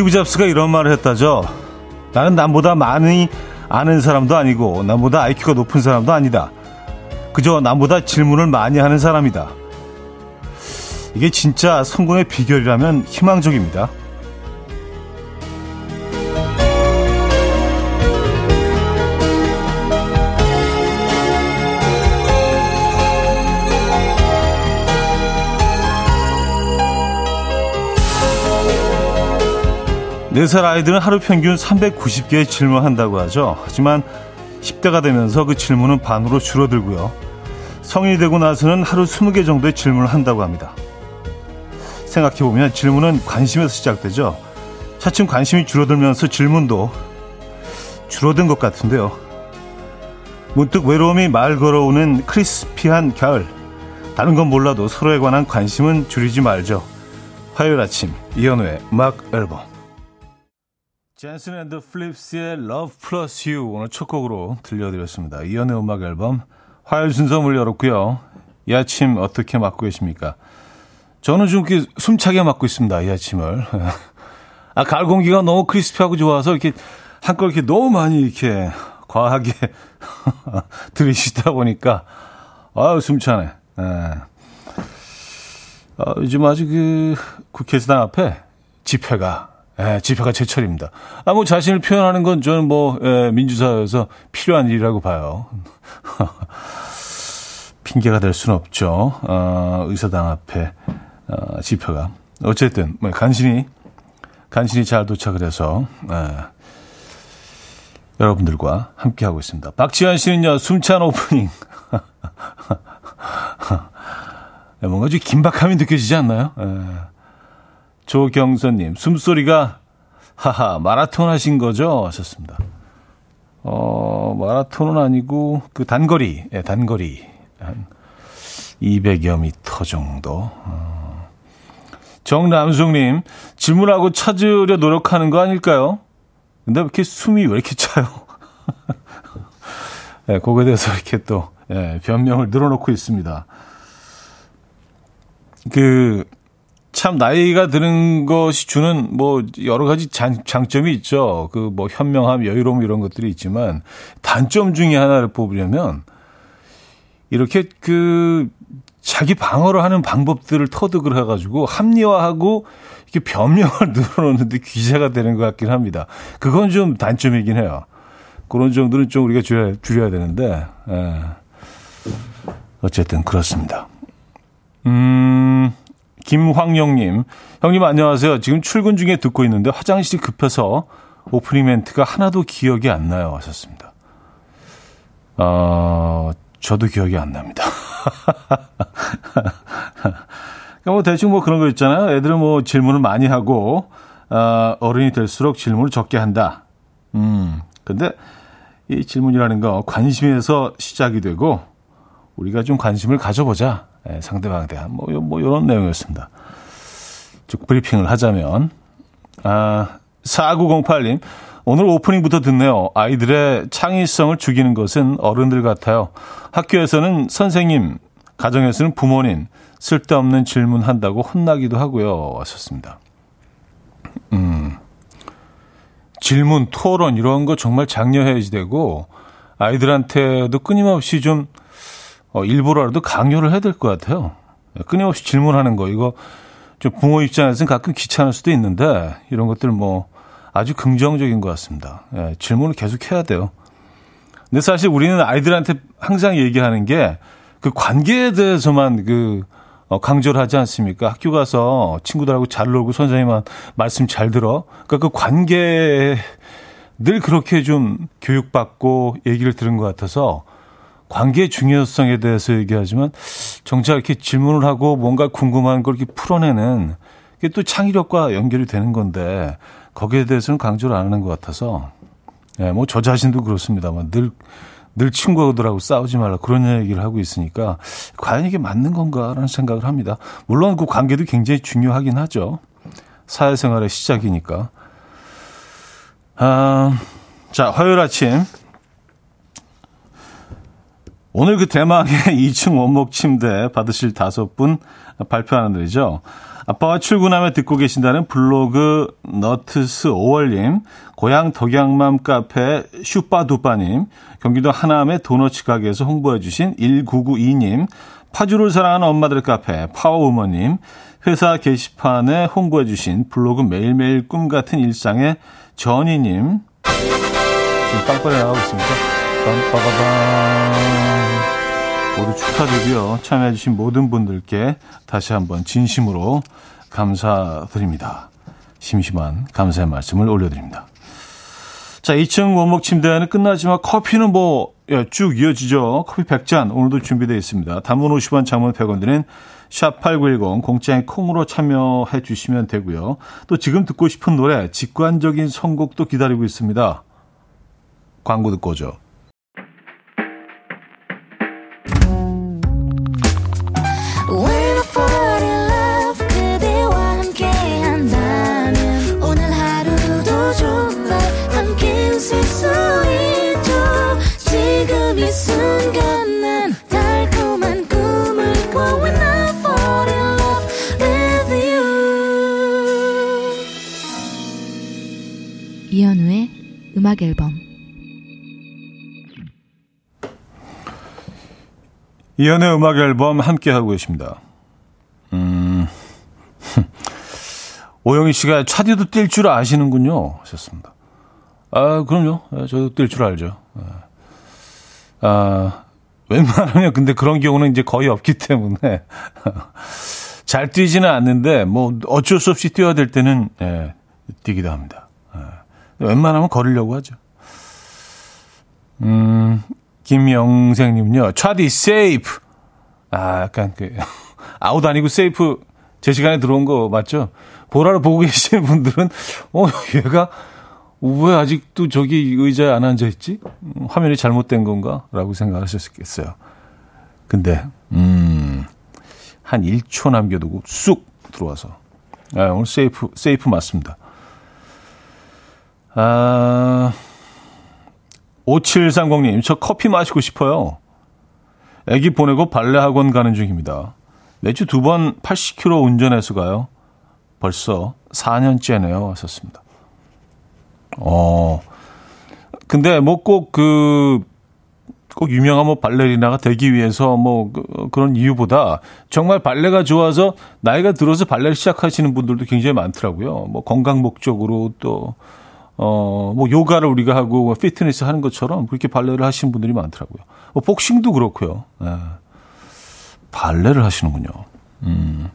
스티브 잡스가 이런 말을 했다죠. 나는 남보다 많이 아는 사람도 아니고 남보다 IQ가 높은 사람도 아니다. 그저 남보다 질문을 많이 하는 사람이다. 이게 진짜 성공의 비결이라면 희망적입니다. 네살 아이들은 하루 평균 390개의 질문한다고 하죠. 하지만 10대가 되면서 그 질문은 반으로 줄어들고요. 성인이 되고 나서는 하루 20개 정도의 질문을 한다고 합니다. 생각해보면 질문은 관심에서 시작되죠. 차츰 관심이 줄어들면서 질문도 줄어든 것 같은데요. 문득 외로움이 말 걸어오는 크리스피한 가을. 다른 건 몰라도 서로에 관한 관심은 줄이지 말죠. 화요일 아침 이현우의 음악 앨범 젠슨 앤드 플립스의 Love Plus You 오늘 첫 곡으로 들려드렸습니다. 이현우의 음악 앨범 화요일 순서 문 열었고요. 이 아침 어떻게 맞고 계십니까? 저는 좀 이렇게 숨차게 맞고 있습니다. 이 아침을. 아, 가을 공기가 너무 crispy하고 좋아서 이렇게 한걸 이렇게 너무 많이 이렇게 과하게 들이쉬다 보니까 아유 숨차네. 예. 아, 요즘 아직 그 국회의사당 앞에 집회가 예, 집회가 제철입니다. 아, 뭐 자신을 표현하는 건 저는 뭐, 예, 민주사회에서 필요한 일이라고 봐요. 핑계가 될 수는 없죠. 어, 의사당 앞에, 어, 집회가. 어쨌든, 뭐, 간신히, 간신히 잘 도착을 해서, 예, 여러분들과 함께 하고 있습니다. 박지현 씨는요, 숨찬 오프닝. 예, 뭔가 좀 긴박함이 느껴지지 않나요? 예. 조경선님, 숨소리가, 하하, 마라톤 하신 거죠? 하셨습니다. 어, 마라톤은 아니고, 그 단거리, 예, 단거리. 한 200여 미터 정도. 어. 정남숙님, 질문하고 찾으려 노력하는 거 아닐까요? 근데 왜 이렇게 숨이 왜 이렇게 차요? 예, 거기에 대해서 이렇게 또, 예, 변명을 늘어놓고 있습니다. 그, 참 나이가 드는 것이 주는 뭐 여러 가지 장, 장점이 있죠. 그 뭐 현명함, 여유로움 이런 것들이 있지만 단점 중에 하나를 뽑으려면 이렇게 그 자기 방어를 하는 방법들을 터득을 해가지고 합리화하고 이렇게 변명을 늘어놓는데 귀재가 되는 것 같긴 합니다. 그건 좀 단점이긴 해요. 그런 정도는 좀 우리가 줄여야, 줄여야 되는데, 예. 어쨌든 그렇습니다. 음, 김황영님, 형님 안녕하세요. 지금 출근 중에 듣고 있는데 화장실이 급해서 오프닝 멘트가 하나도 기억이 안 나요. 하셨습니다. 어, 저도 기억이 안 납니다. 그러니까 뭐 대충 뭐 그런 거 있잖아요. 애들은 뭐 질문을 많이 하고, 어, 어른이 될수록 질문을 적게 한다. 음, 근데 이 질문이라는 거 관심에서 시작이 되고, 우리가 좀 관심을 가져보자. 예, 상대방에 대한 뭐, 뭐 이런 내용이었습니다. 쭉 브리핑을 하자면 아, 4908님 오늘 오프닝부터 듣네요. 아이들의 창의성을 죽이는 것은 어른들 같아요. 학교에서는 선생님, 가정에서는 부모님 쓸데없는 질문 한다고 혼나기도 하고요. 왔었습니다. 음. 질문, 토론 이런 거 정말 장려해야지 되고 아이들한테도 끊임없이 좀 어, 일부러라도 강요를 해야 될 것 같아요. 끊임없이 질문하는 거 이거 좀 부모 입장에서는 가끔 귀찮을 수도 있는데 이런 것들 뭐 아주 긍정적인 것 같습니다. 예, 질문을 계속 해야 돼요. 근데 사실 우리는 아이들한테 항상 얘기하는 게 그 관계에 대해서만 그 어, 강조를 하지 않습니까? 학교 가서 친구들하고 잘 놀고 선생님한 말씀 잘 들어. 그러니까 그 관계에 늘 그렇게 좀 교육받고 얘기를 들은 것 같아서 관계의 중요성에 대해서 얘기하지만 정작 이렇게 질문을 하고 뭔가 궁금한 걸 이렇게 풀어내는 게또 창의력과 연결이 되는 건데 거기에 대해서는 강조를 안 하는 것 같아서 예, 뭐 저 자신도 그렇습니다만 늘, 늘 친구들하고 싸우지 말라 그런 얘기를 하고 있으니까 과연 이게 맞는 건가라는 생각을 합니다. 물론 그 관계도 굉장히 중요하긴 하죠. 사회생활의 시작이니까. 아, 자, 화요일 아침 오늘 그 대망의 2층 원목 침대 받으실 다섯 분 발표하는 날이죠. 아빠와 출근하며 듣고 계신다는 블로그 너트스 5월님, 고향 덕양맘 카페 슈빠두빠님, 경기도 하남의 도너츠 가게에서 홍보해주신 1992님, 파주를 사랑하는 엄마들 카페 파워우머님, 회사 게시판에 홍보해주신 블로그 매일매일 꿈 같은 일상의 전희님, 지금 빵빠레 나가고 있습니다. 빰빠바밤. 모두 축하드리고요. 참여해주신 모든 분들께 다시 한번 진심으로 감사드립니다. 심심한 감사의 말씀을 올려드립니다. 자, 2층 원목 침대는 끝나지만 커피는 뭐, 예, 쭉 이어지죠. 커피 100잔 오늘도 준비되어 있습니다. 단문 50원, 장문 100원 드는 샵8910 공짜인 콩으로 참여해 주시면 되고요. 또 지금 듣고 싶은 노래, 직관적인 선곡도 기다리고 있습니다. 광고 듣고 오죠. 음악 앨범 이연의 음악 앨범 함께 하고 계십니다. 음. 오영희 씨가 차디도 뛸 줄 아시는군요. 하셨습니다. 아, 그럼요. 네, 저도 뛸 줄 알죠. 네. 아, 웬만하면 근데 그런 경우는 이제 거의 없기 때문에 잘 뛰지는 않는데 뭐 어쩔 수 없이 뛰어야 될 때는 예, 뛰기도 합니다. 웬만하면 걸으려고 하죠. 음, 김영생님은요, 차디 세이프. 아, 약간 그, 아웃 아니고 세이프 제 시간에 들어온 거 맞죠? 보라를 보고 계시는 분들은, 어, 얘가 왜 아직도 저기 의자에 안 앉아있지? 음, 화면이 잘못된 건가? 라고 생각하셨겠어요. 근데, 음, 한 1초 남겨두고 쑥 들어와서. 아, 오늘 세이프, 세이프 맞습니다. 아, 5730님, 저 커피 마시고 싶어요. 애기 보내고 발레 학원 가는 중입니다. 매주 두 번 80km 운전해서 가요. 벌써 4년째네요. 하셨습니다. 어, 근데 뭐 꼭 그, 꼭 유명한 뭐 발레리나가 되기 위해서 뭐 그, 그런 이유보다 정말 발레가 좋아서 나이가 들어서 발레를 시작하시는 분들도 굉장히 많더라고요. 뭐 건강 목적으로 또 어, 뭐, 요가를 우리가 하고, 뭐 피트니스 하는 것처럼 그렇게 발레를 하시는 분들이 많더라고요. 뭐, 복싱도 그렇고요. 예. 발레를 하시는군요. 음.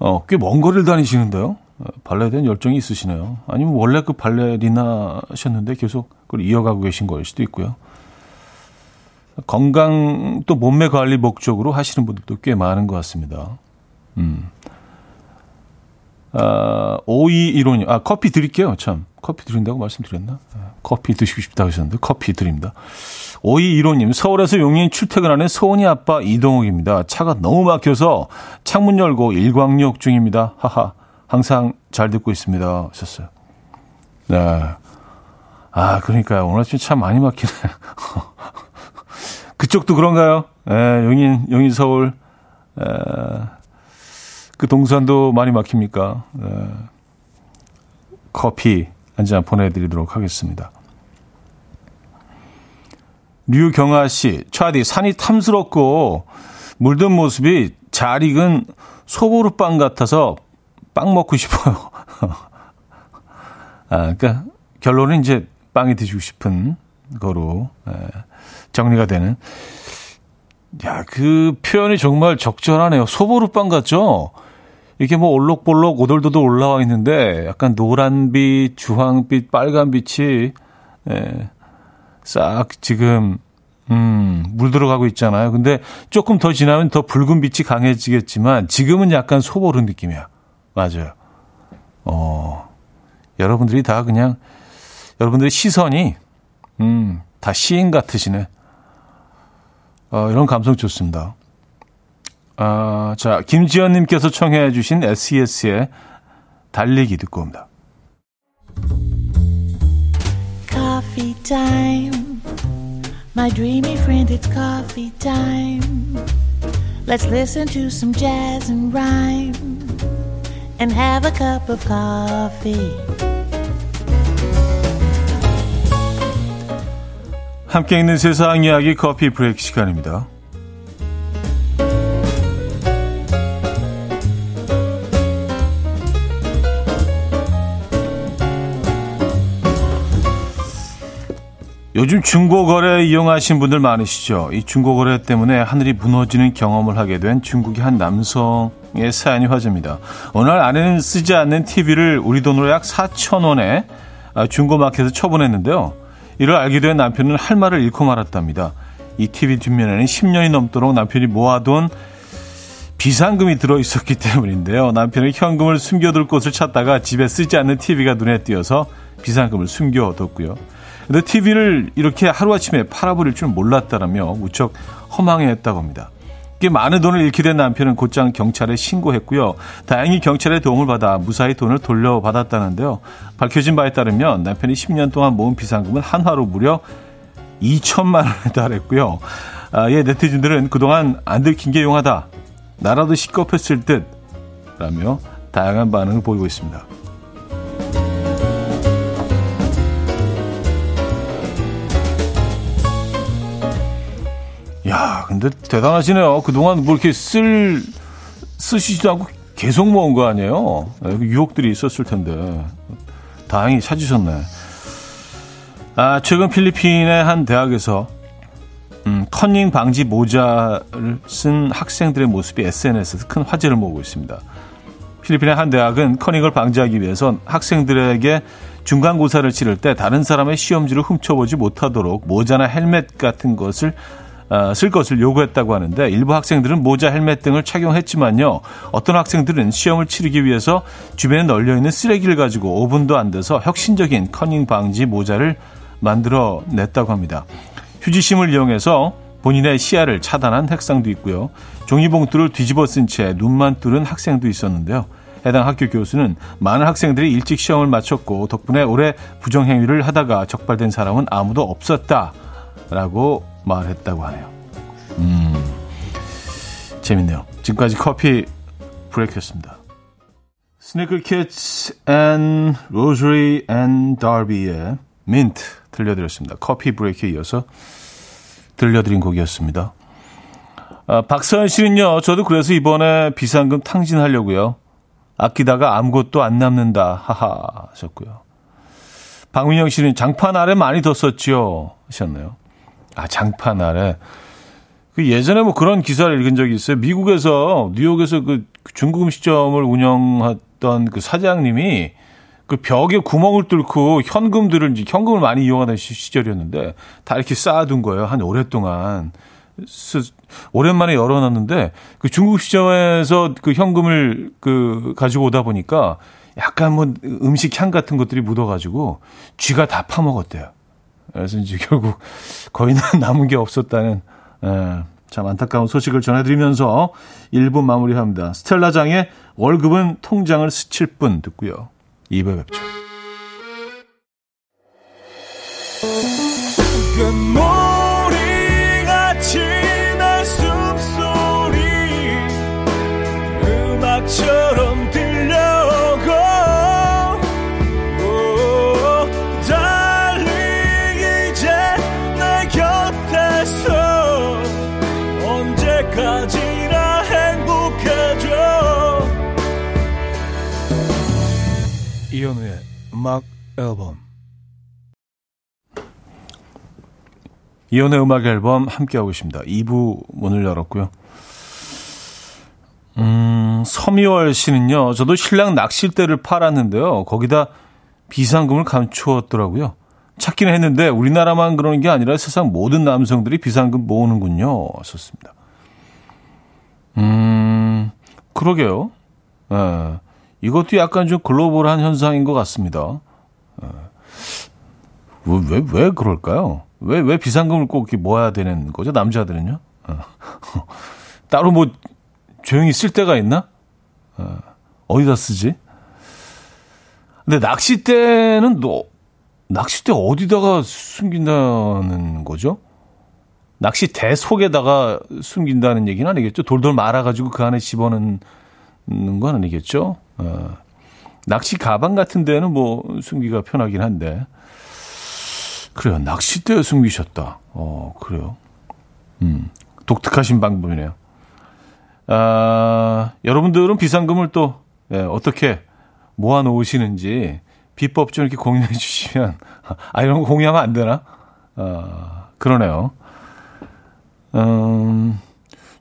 어, 꽤 먼 거리를 다니시는데요. 어, 발레에 대한 열정이 있으시네요. 아니면 원래 그 발레리나 하셨는데 계속 그걸 이어가고 계신 거일 수도 있고요. 건강 또 몸매 관리 목적으로 하시는 분들도 꽤 많은 것 같습니다. 음. 아, 5215님, 아, 커피 드릴게요. 참. 커피 드린다고 말씀드렸나? 아, 커피 드시고 싶다 하셨는데, 커피 드립니다. 5215님, 서울에서 용인 출퇴근하는 소은이 아빠 이동욱입니다. 차가 너무 막혀서 창문 열고 일광욕 중입니다. 하하. 항상 잘 듣고 있습니다. 하셨어요. 네. 아, 그러니까요. 오늘 아침 참 많이 막히네. 그쪽도 그런가요? 예, 용인, 용인 서울. 에, 그 동산도 많이 막힙니까? 네. 커피 한 잔 보내드리도록 하겠습니다. 류경아 씨, 차디 산이 탐스럽고 물든 모습이 잘 익은 소보루 빵 같아서 빵 먹고 싶어요. 아, 그러니까 결론은 이제 빵이 드시고 싶은 거로 예, 정리가 되는. 야, 그 표현이 정말 적절하네요. 소보루빵 같죠? 이게 뭐 올록볼록 오돌도돌 올라와 있는데 약간 노란빛, 주황빛, 빨간빛이 예, 싹 지금 음, 물 들어가고 있잖아요. 근데 조금 더 지나면 더 붉은 빛이 강해지겠지만 지금은 약간 소보른 느낌이야. 맞아요. 어, 여러분들이 다 그냥 여러분들의 시선이 음, 다 시인 같으시네. 어, 이런 감성 좋습니다. 아, 자, 김지연님께서 청해 주신 SES의 달리기 듣고 옵니다. Coffee time. my dreamy friend, it's coffee time. Let's listen to some jazz and rhyme and have a cup of coffee. 함께 있는 세상 이야기 커피 브레이크 시간입니다. 요즘 중고거래 이용하신 분들 많으시죠? 이 중고거래 때문에 하늘이 무너지는 경험을 하게 된 중국의 한 남성의 사연이 화제입니다. 날 아내는 쓰지 않는 TV를 우리 돈으로 약 4천 원에 아, 중고마켓에 처분했는데요. 이를 알게 된 남편은 할 말을 잃고 말았답니다. 이 TV 뒷면에는 10년이 넘도록 남편이 모아둔 비상금이 들어있었기 때문인데요. 남편은 현금을 숨겨둘 곳을 찾다가 집에 쓰지 않는 TV가 눈에 띄어서 비상금을 숨겨뒀고요. 근데 TV를 이렇게 하루아침에 팔아버릴 줄 몰랐다라며 무척 허망해했다고 합니다. 꽤 많은 돈을 잃게 된 남편은 곧장 경찰에 신고했고요. 다행히 경찰의 도움을 받아 무사히 돈을 돌려받았다는데요. 밝혀진 바에 따르면 남편이 10년 동안 모은 비상금은 한화로 무려 2천만 원에 달했고요. 아, 예, 네티즌들은 그동안 안 들킨 게 용하다. 나라도 시겁했을 듯. 라며 다양한 반응을 보이고 있습니다. 야, 근데 대단하시네요. 그동안 뭐 이렇게 쓸, 쓰시지도 않고 계속 모은 거 아니에요? 네, 그 유혹들이 있었을 텐데. 다행히 찾으셨네. 아, 최근 필리핀의 한 대학에서 음, 커닝 방지 모자를 쓴 학생들의 모습이 SNS에서 큰 화제를 모으고 있습니다. 필리핀의 한 대학은 커닝을 방지하기 위해서 학생들에게 중간고사를 치를 때 다른 사람의 시험지를 훔쳐보지 못하도록 모자나 헬멧 같은 것을 어, 쓸 것을 요구했다고 하는데 일부 학생들은 모자, 헬멧 등을 착용했지만요. 어떤 학생들은 시험을 치르기 위해서 주변에 널려 있는 쓰레기를 가지고 5분도 안 돼서 혁신적인 커닝 방지 모자를 만들어 냈다고 합니다. 휴지심을 이용해서 본인의 시야를 차단한 학생도 있고요. 종이봉투를 뒤집어 쓴 채 눈만 뚫은 학생도 있었는데요. 해당 학교 교수는 많은 학생들이 일찍 시험을 마쳤고 덕분에 올해 부정행위를 하다가 적발된 사람은 아무도 없었다라고 말했다고 하네요. 음, 재밌네요. 지금까지 커피 브레이크였습니다. 키츠 앤 로즈리 앤 더비의 민트 들려드렸습니다. 커피 브레이크에 이어서 들려드린 곡이었습니다. 아, 박서연 씨는요, 저도 그래서 이번에 비상금 탕진하려고요. 아끼다가 아무것도 안 남는다. 하하 하셨고요. 박민영 씨는 장판 아래 많이 뒀었지요. 하셨네요. 아, 장판 아래. 그 예전에 뭐 그런 기사를 읽은 적이 있어요. 미국에서, 뉴욕에서 그 중국 음식점을 운영했던 그 사장님이 그 벽에 구멍을 뚫고 현금들을, 이제 현금을 많이 이용하던 시절이었는데 다 이렇게 쌓아둔 거예요. 한 오랫동안. 오랜만에 열어놨는데 그 중국 시점에서 그 현금을 그 가지고 오다 보니까 약간 뭐 음식 향 같은 것들이 묻어가지고 쥐가 다 파먹었대요. 그래서 이제 결국 거의 남은 게 없었다는 에, 참 안타까운 소식을 전해드리면서 1부 마무리합니다. 스텔라장의 월급은 통장을 스칠 뿐 듣고요. 2부 뵙죠. 이현우의 음악 앨범 이현우의 음악 앨범 함께하고 있습니다. 2부 문을 열었고요. 음, 서미월 씨는요. 저도 신랑 낚싯대를 팔았는데요. 거기다 비상금을 감추었더라고요. 찾기는 했는데 우리나라만 그러는 게 아니라 세상 모든 남성들이 비상금 모으는군요. 썼습니다. 음, 그러게요. 예. 이것도 약간 좀 글로벌한 현상인 것 같습니다. 예. 왜, 왜, 왜 그럴까요? 왜, 왜 비상금을 꼭 이렇게 모아야 되는 거죠? 남자들은요? 예. 따로 뭐 조용히 쓸 데가 있나? 예. 어디다 쓰지? 근데 낚싯대는 너, 낚싯대 어디다가 숨긴다는 거죠? 낚시대 속에다가 숨긴다는 얘기는 아니겠죠? 돌돌 말아가지고 그 안에 집어넣는 건 아니겠죠? 어. 낚시 가방 같은 데는 뭐 숨기가 편하긴 한데. 그래요. 낚싯대에 숨기셨다. 어, 그래요. 음, 독특하신 방법이네요. 아, 여러분들은 비상금을 또 예, 어떻게 모아 놓으시는지 비법 좀 이렇게 공유해 주시면 아 이런 거 공유하면 안 되나? 아, 그러네요. 음,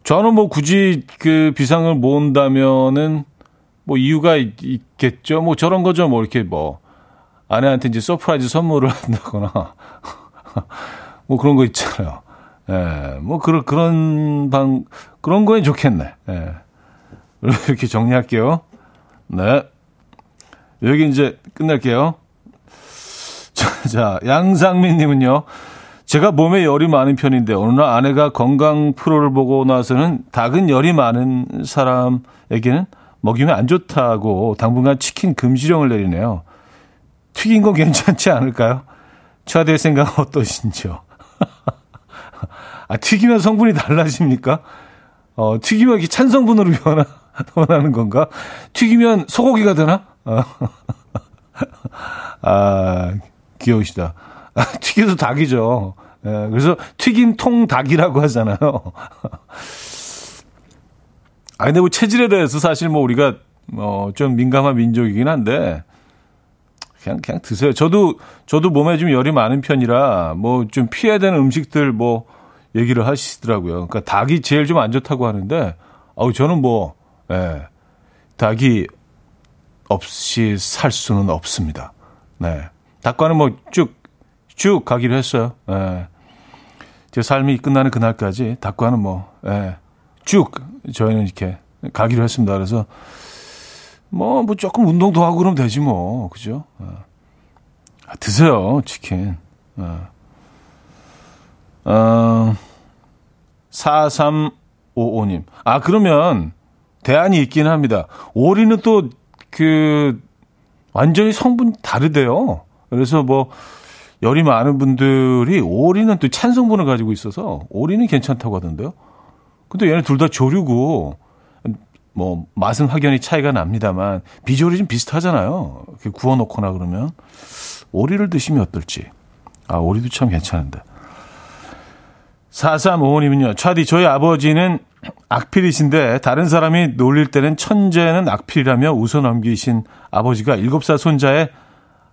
저는 뭐 굳이 그 비상금을 모은다면은 뭐 이유가 있, 겠죠. 뭐 저런 거죠. 뭐 이렇게 뭐 아내한테 이제 서프라이즈 선물을 한다거나 뭐 그런 거 있잖아요. 예, 뭐 그런 그런 방 그런 거에 좋겠네. 예. 이렇게 정리할게요. 네. 여기 이제 끝낼게요. 자, 자 양상민 님은요. 제가 몸에 열이 많은 편인데 어느 날 아내가 건강 프로를 보고 나서는 닭은 열이 많은 사람에게는 먹이면 안 좋다고 당분간 치킨 금지령을 내리네요. 튀긴 건 괜찮지 않을까요? 차될 생각은 어떠신지요? 아, 튀기면 성분이 달라집니까? 어, 튀기면 이렇게 찬 성분으로 변하, 변하는 건가? 튀기면 소고기가 되나? 어. 아, 귀여우시다. 아, 튀겨도 닭이죠. 예, 그래서 튀김통 닭이라고 하잖아요. 아, 근데 뭐 체질에 대해서 사실 뭐 우리가 어, 좀 민감한 민족이긴 한데, 그냥, 그냥 드세요. 저도, 저도 몸에 좀 열이 많은 편이라 뭐 좀 피해야 되는 음식들 뭐 얘기를 하시더라고요. 그러니까 닭이 제일 좀 안 좋다고 하는데, 아우, 저는 뭐, 예, 닭이 없이 살 수는 없습니다. 네. 닭과는 뭐 쭉, 쭉 가기로 했어요. 예. 제 삶이 끝나는 그날까지 닭과는 뭐, 예, 쭉 저희는 이렇게 가기로 했습니다. 그래서 뭐, 뭐 조금 운동도 하고 그러면 되지 뭐. 그죠? 어. 아, 드세요, 치킨. 어. 어, 4355님. 아, 그러면 대안이 있긴 합니다. 오리는 또 그 완전히 성분 다르대요. 그래서 뭐 열이 많은 분들이 오리는 또 찬성분을 가지고 있어서 오리는 괜찮다고 하던데요. 근데 얘네 둘 다 조류고 뭐 맛은 확연히 차이가 납니다만 비주얼이 좀 비슷하잖아요. 이렇게 구워놓거나 그러면 오리를 드시면 어떨지. 아 오리도 참 괜찮은데. 4355님은요. 차디 저희 아버지는 악필이신데 다른 사람이 놀릴 때는 천재는 악필이라며 웃어 넘기신 아버지가 7살 손자의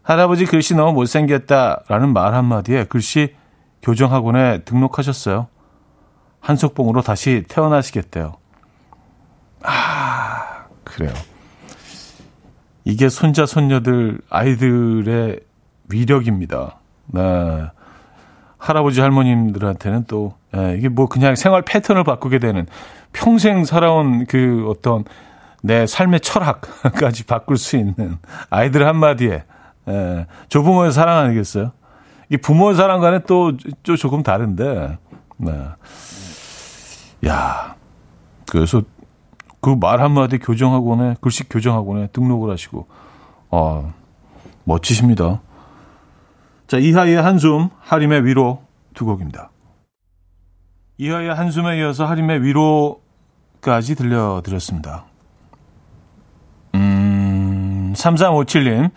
할아버지 글씨 너무 못생겼다라는 말 한마디에 글씨 교정학원에 등록하셨어요. 한석봉으로 다시 태어나시겠대요. 아, 그래요. 이게 손자, 손녀들, 아이들의 위력입니다. 네. 할아버지, 할머님들한테는 또, 예, 이게 뭐 그냥 생활 패턴을 바꾸게 되는 평생 살아온 그 어떤 내 삶의 철학까지 바꿀 수 있는 아이들 한마디에, 예, 조부모의 사랑 아니겠어요? 이 부모의 사랑과는 또, 또 조금 다른데, 네. 야 그래서 그 말 한마디 교정학원에, 글씨 교정학원에 등록을 하시고, 어, 멋지십니다. 자, 이하의 한숨, 하림의 위로 두 곡입니다. 이하의 한숨에 이어서 하림의 위로까지 들려드렸습니다. 음, 3357님.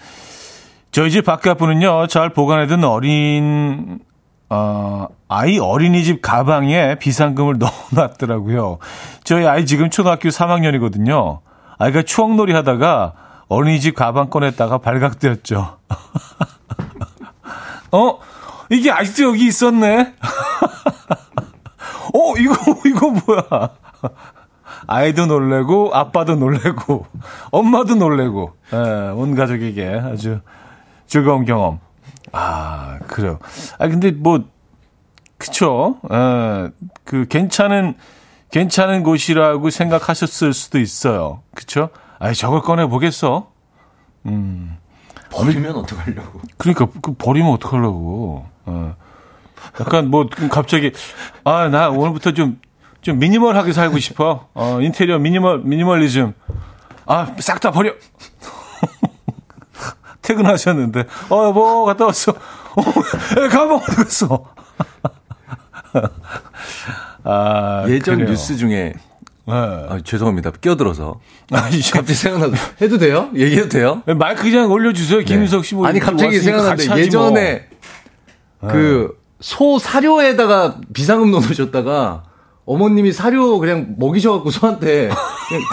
저희 집 바깥분은요, 잘 보관해둔 어린, 어, 아이 어린이집 가방에 비상금을 넣어놨더라고요. 저희 아이 지금 초등학교 3학년이거든요. 아이가 추억놀이 하다가 어린이집 가방 꺼냈다가 발각되었죠. 어? 이게 아직도 여기 있었네? 어, 이거, 이거 뭐야? 아이도 놀래고, 아빠도 놀래고, 엄마도 놀래고, 예, 온 가족에게 아주 즐거운 경험. 아, 그래요. 아, 근데 뭐, 그쵸. 예, 그, 괜찮은, 괜찮은 곳이라고 생각하셨을 수도 있어요. 그쵸? 아이, 저걸 꺼내보겠어? 음. 버리면 어떡하려고. 그러니까, 그 버리면 어떡하려고. 어. 약간 뭐, 갑자기, 아, 나 오늘부터 좀, 좀 미니멀하게 살고 싶어. 어, 인테리어 미니멀, 미니멀리즘. 아, 싹 다 버려! 퇴근하셨는데, 어, 뭐, 갔다 왔어. 어, 가방 어디 갔어? 아, 예전 그래요. 뉴스 중에 네. 아, 죄송합니다. 끼어들어서 아, 갑자기 생각나서 해도 돼요? 얘기해도 돼요? 마이크 그냥 올려주세요. 김윤석 씨. 뭐 아니 갑자기 생각났는데 하지 뭐. 예전에 그소 사료에다가 비상금 넣어놓으셨다가 어머님이 사료 그냥 먹이셔갖고 소한테 그냥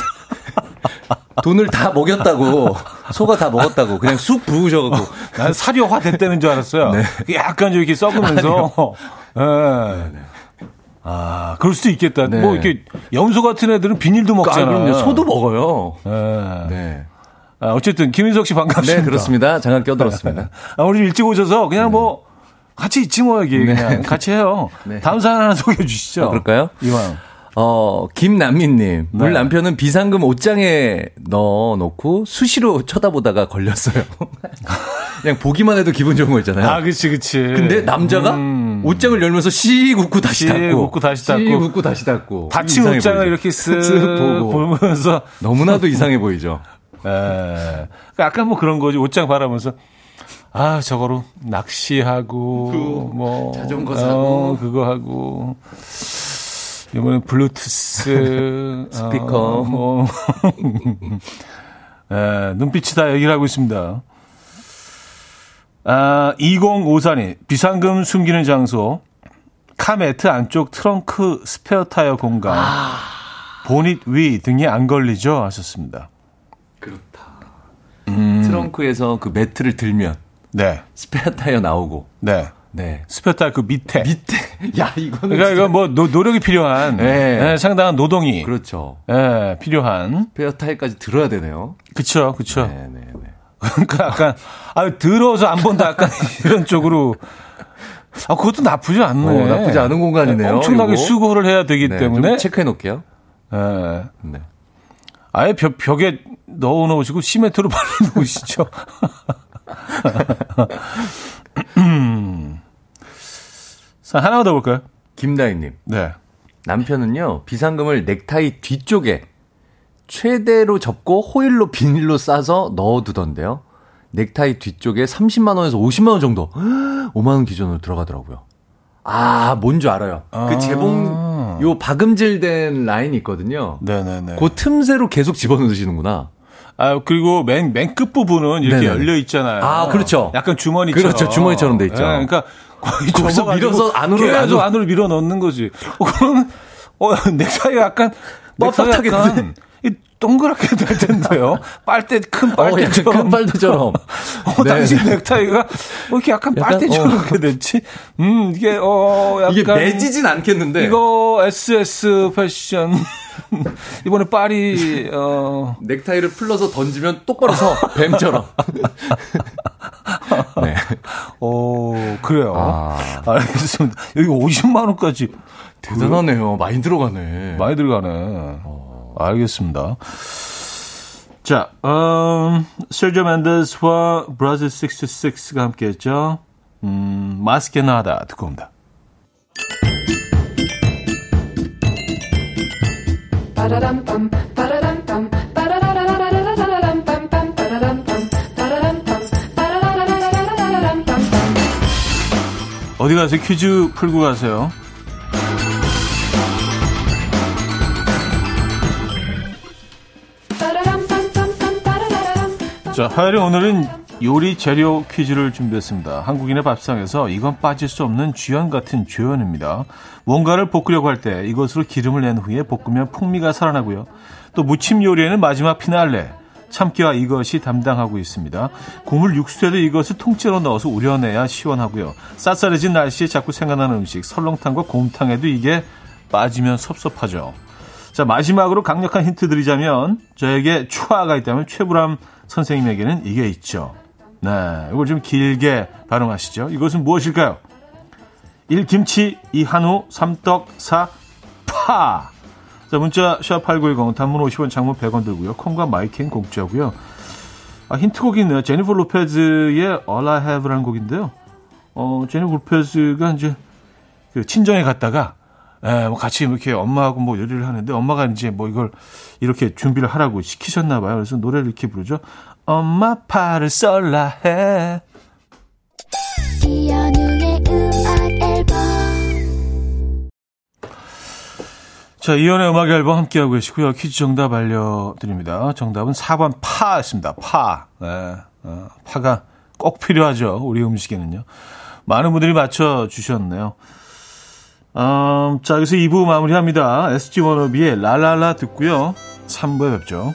돈을 다 먹였다고 소가 다 먹었다고 그냥 쑥 부으셔갖고 난 사료 화 됐다는 줄 알았어요. 네. 약간 좀 이렇게 썩으면서. 예. 아, 그럴 수도 있겠다. 네. 뭐 이렇게 염소 같은 애들은 비닐도 아, 먹잖아요. 그럼요. 소도 먹어요. 예. 네. 아, 어쨌든 김인석 씨 반갑습니다. 네, 그렇습니다. 잠깐 끼어들었습니다. 아, 우리 좀 일찍 오셔서 그냥 뭐 같이 있지 뭐 여기 그냥 같이 해요. 네. 다음 사연 하나 소개해 주시죠. 아, 그럴까요? 이왕. 어, 김남민님. 우리 네. 남편은 비상금 옷장에 넣어 놓고 수시로 쳐다보다가 걸렸어요. 그냥 보기만 해도 기분 좋은 거 있잖아요. 아, 그치, 그치. 근데 남자가 음. 옷장을 열면서 씩 웃고 다시 씩 닫고. 웃고 다시 닫고. 씩 웃고 다시 닫고. 닫힌 옷장을 보이죠. 이렇게 쓱 쓱 보고. 보면서 너무나도 이상해 보이죠. 에, 약간 뭐 그런 거지. 옷장 바라면서. 아, 저거로 낚시하고, 뭐. 자전거 어, 사고. 그거 하고. 이번엔 블루투스. 스피커. 어, 뭐. 에, 눈빛이 다 얘기를 하고 있습니다. 아, 2054님. 비상금 숨기는 장소. 카매트 안쪽 트렁크 스페어 타이어 공간. 보닛 위 등이 안 걸리죠? 하셨습니다. 그렇다. 음. 트렁크에서 그 매트를 들면 네. 스페어 타이어 나오고. 네. 네. 스페어 타이어 그 밑에. 밑에. 야, 이거는. 그러니까 이거 뭐 노, 노력이 필요한 네. 네, 상당한 노동이 그렇죠. 예, 필요한 스페어 타이어까지 들어야 되네요. 그쵸 그쵸 네, 네, 네. 그러니까 약간 아 들어서 안 본다 약간 이런 쪽으로 아 그것도 나쁘지 않네 어, 나쁘지 않은 공간이네요, 엄청나게 이거. 수고를 해야 되기 네, 때문에 좀 체크해 놓을게요. 예, 네. 아예 벽, 벽에 넣어 놓으시고 시멘트로 발라 놓으시죠 음. 자 하나 더 볼까요 김다희님. 네 남편은요, 비상금을 넥타이 뒤쪽에 최대로 접고 호일로 비닐로 싸서 넣어두던데요. 넥타이 뒤쪽에 30만원에서 50만원 정도, 5만원 기준으로 들어가더라고요. 아, 뭔 줄 알아요. 아. 그 재봉, 요 박음질된 라인이 있거든요. 네네네 그 틈새로 계속 집어넣으시는구나. 아 그리고 맨 맨 끝 부분은 이렇게 네네. 열려 있잖아요. 아, 그렇죠. 약간 주머니처럼. 그렇죠. 주머니처럼 돼 있죠. 예, 그러니까 거기 거기서 밀어서 안으로, 안으로. 안으로 밀어 넣는 거지. 어, 그러면 어 넥타이가 약간 뻣뻣하게 약간 이 동그랗게 될 텐데요. 빨대 큰 어, 빨대처럼. 큰 빨대처럼. 어, 네, 당신 네. 넥타이가 왜 이렇게 약간, 약간, 빨대처럼 어. 이렇게 됐지? 음 이게 어 약간 이게 매지진 않겠는데. 이거 SS 패션 이번에 파리 어 넥타이를 풀러서 던지면 똑바로 서, 뱀처럼. 네. 오, 그래요. 아. 알겠습니다. 여기 50만 원까지 대단하네요. 많이 들어가네. 많이 들어가네. 알겠습니다. 자, 음, 세르조 멘데스와 브라질 66가 함께 했죠. 음, 마스케나다 듣고 옵니다. 어디 가세요? 퀴즈 풀고 가세요. 자, 화요일 오늘은 요리 재료 퀴즈를 준비했습니다. 한국인의 밥상에서 이건 빠질 수 없는 쥐연 같은 조연입니다. 뭔가를 볶으려고 할 때 이것으로 기름을 낸 후에 볶으면 풍미가 살아나고요. 또 무침 요리에는 마지막 피날레, 참깨와 이것이 담당하고 있습니다. 국물 육수에도 이것을 통째로 넣어서 우려내야 시원하고요. 쌀쌀해진 날씨에 자꾸 생각나는 음식, 설렁탕과 곰탕에도 이게 빠지면 섭섭하죠. 자, 마지막으로 강력한 힌트 드리자면, 저에게 추하가 있다면 최불암 선생님에게는 이게 있죠. 네, 이걸 좀 길게 발음하시죠. 이것은 무엇일까요? 1. 김치, 2. 한우, 3. 떡, 4. 파. 자, 문자 샵8910 단문 50원, 장문 100원 들고요. 콩과 마이킹 공짜고요. 아, 힌트곡이 있네요. 제니퍼 로페즈의 All I Have라는 곡인데요. 어, 제니퍼 로페즈가 이제 그 친정에 갔다가 에, 뭐 같이 이렇게 엄마하고 뭐 요리를 하는데 엄마가 이제 뭐 이걸 이렇게 준비를 하라고 시키셨나 봐요. 그래서 노래를 이렇게 부르죠. 엄마 파를 썰라 해. 이연우의 음악 앨범 자, 이연의 음악 앨범 함께하고 계시고요. 퀴즈 정답 알려드립니다. 정답은 4번 파였습니다. 파. 네, 어, 파가 꼭 필요하죠. 우리 음식에는요. 많은 분들이 맞춰주셨네요. 음, 자, 여기서 2부 마무리합니다. SG 워너비의 랄랄라 듣고요. 3부에 뵙죠.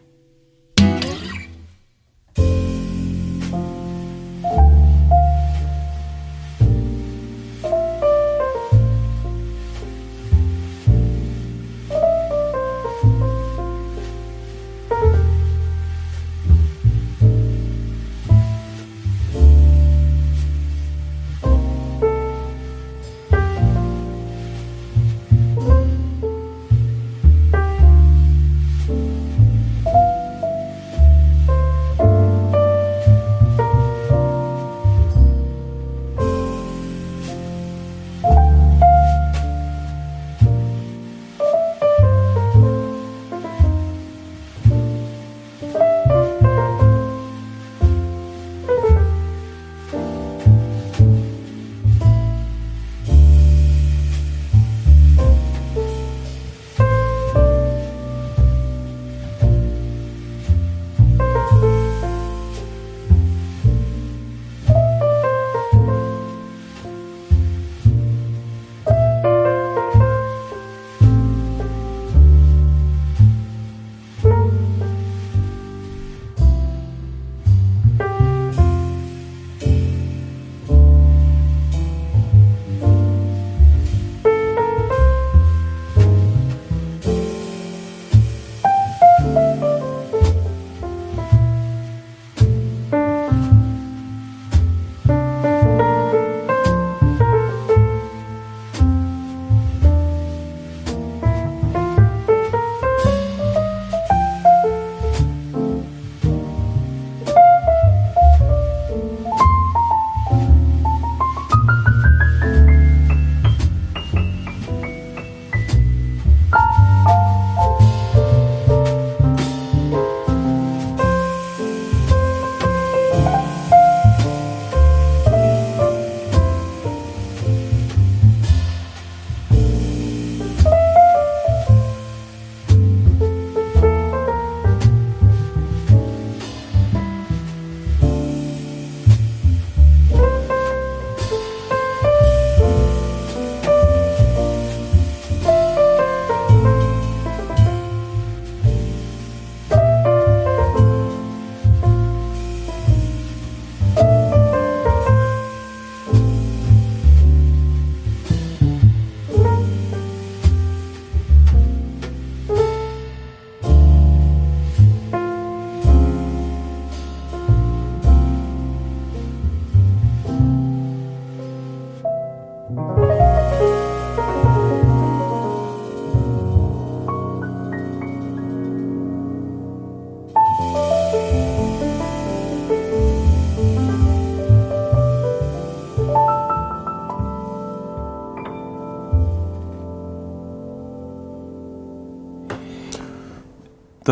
Thank you.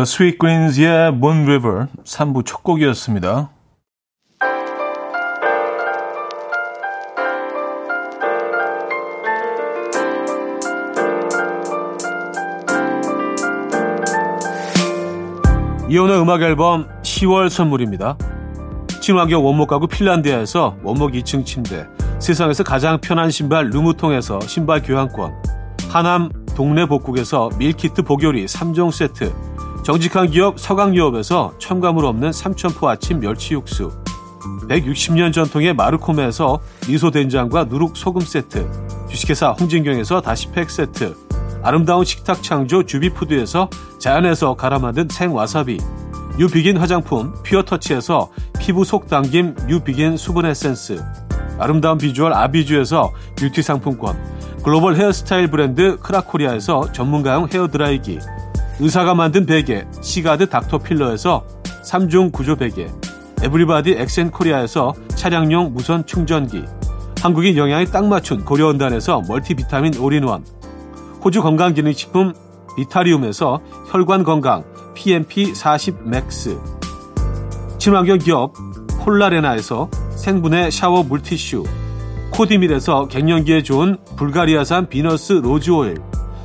The Sweet Greens의 Moon River 3부 첫 곡이었습니다. 이혼의 음악 앨범 10월 선물입니다. 친환경 원목 가구 핀란드에서 원목 2층 침대, 세상에서 가장 편한 신발 루무통에서 신발 교환권, 하남 동네 복국에서 밀키트 복요리 3종 세트, 정직한 기업 서강유업에서 첨가물 없는 삼천포 아침 멸치 육수. 160년 전통의 마르코메에서 미소된장과 누룩소금 세트. 주식회사 홍진경에서 다시팩 세트. 아름다운 식탁 창조 주비푸드에서 자연에서 갈아 만든 생와사비. 뉴비긴 화장품 퓨어터치에서 피부 속 당김 뉴비긴 수분 에센스. 아름다운 비주얼 아비주에서 뷰티 상품권. 글로벌 헤어스타일 브랜드 크라코리아에서 전문가용 헤어드라이기 의사가 만든 베개 시가드 닥터필러에서 3중 구조 베개 에브리바디 엑센코리아에서 차량용 무선 충전기 한국인 영양에 딱 맞춘 고려원단에서 멀티비타민 올인원 호주 건강기능식품 비타리움에서 혈관건강 PMP40 맥스 친환경 기업 콜라레나에서 생분해 샤워 물티슈 코디밀에서 갱년기에 좋은 불가리아산 비너스 로즈오일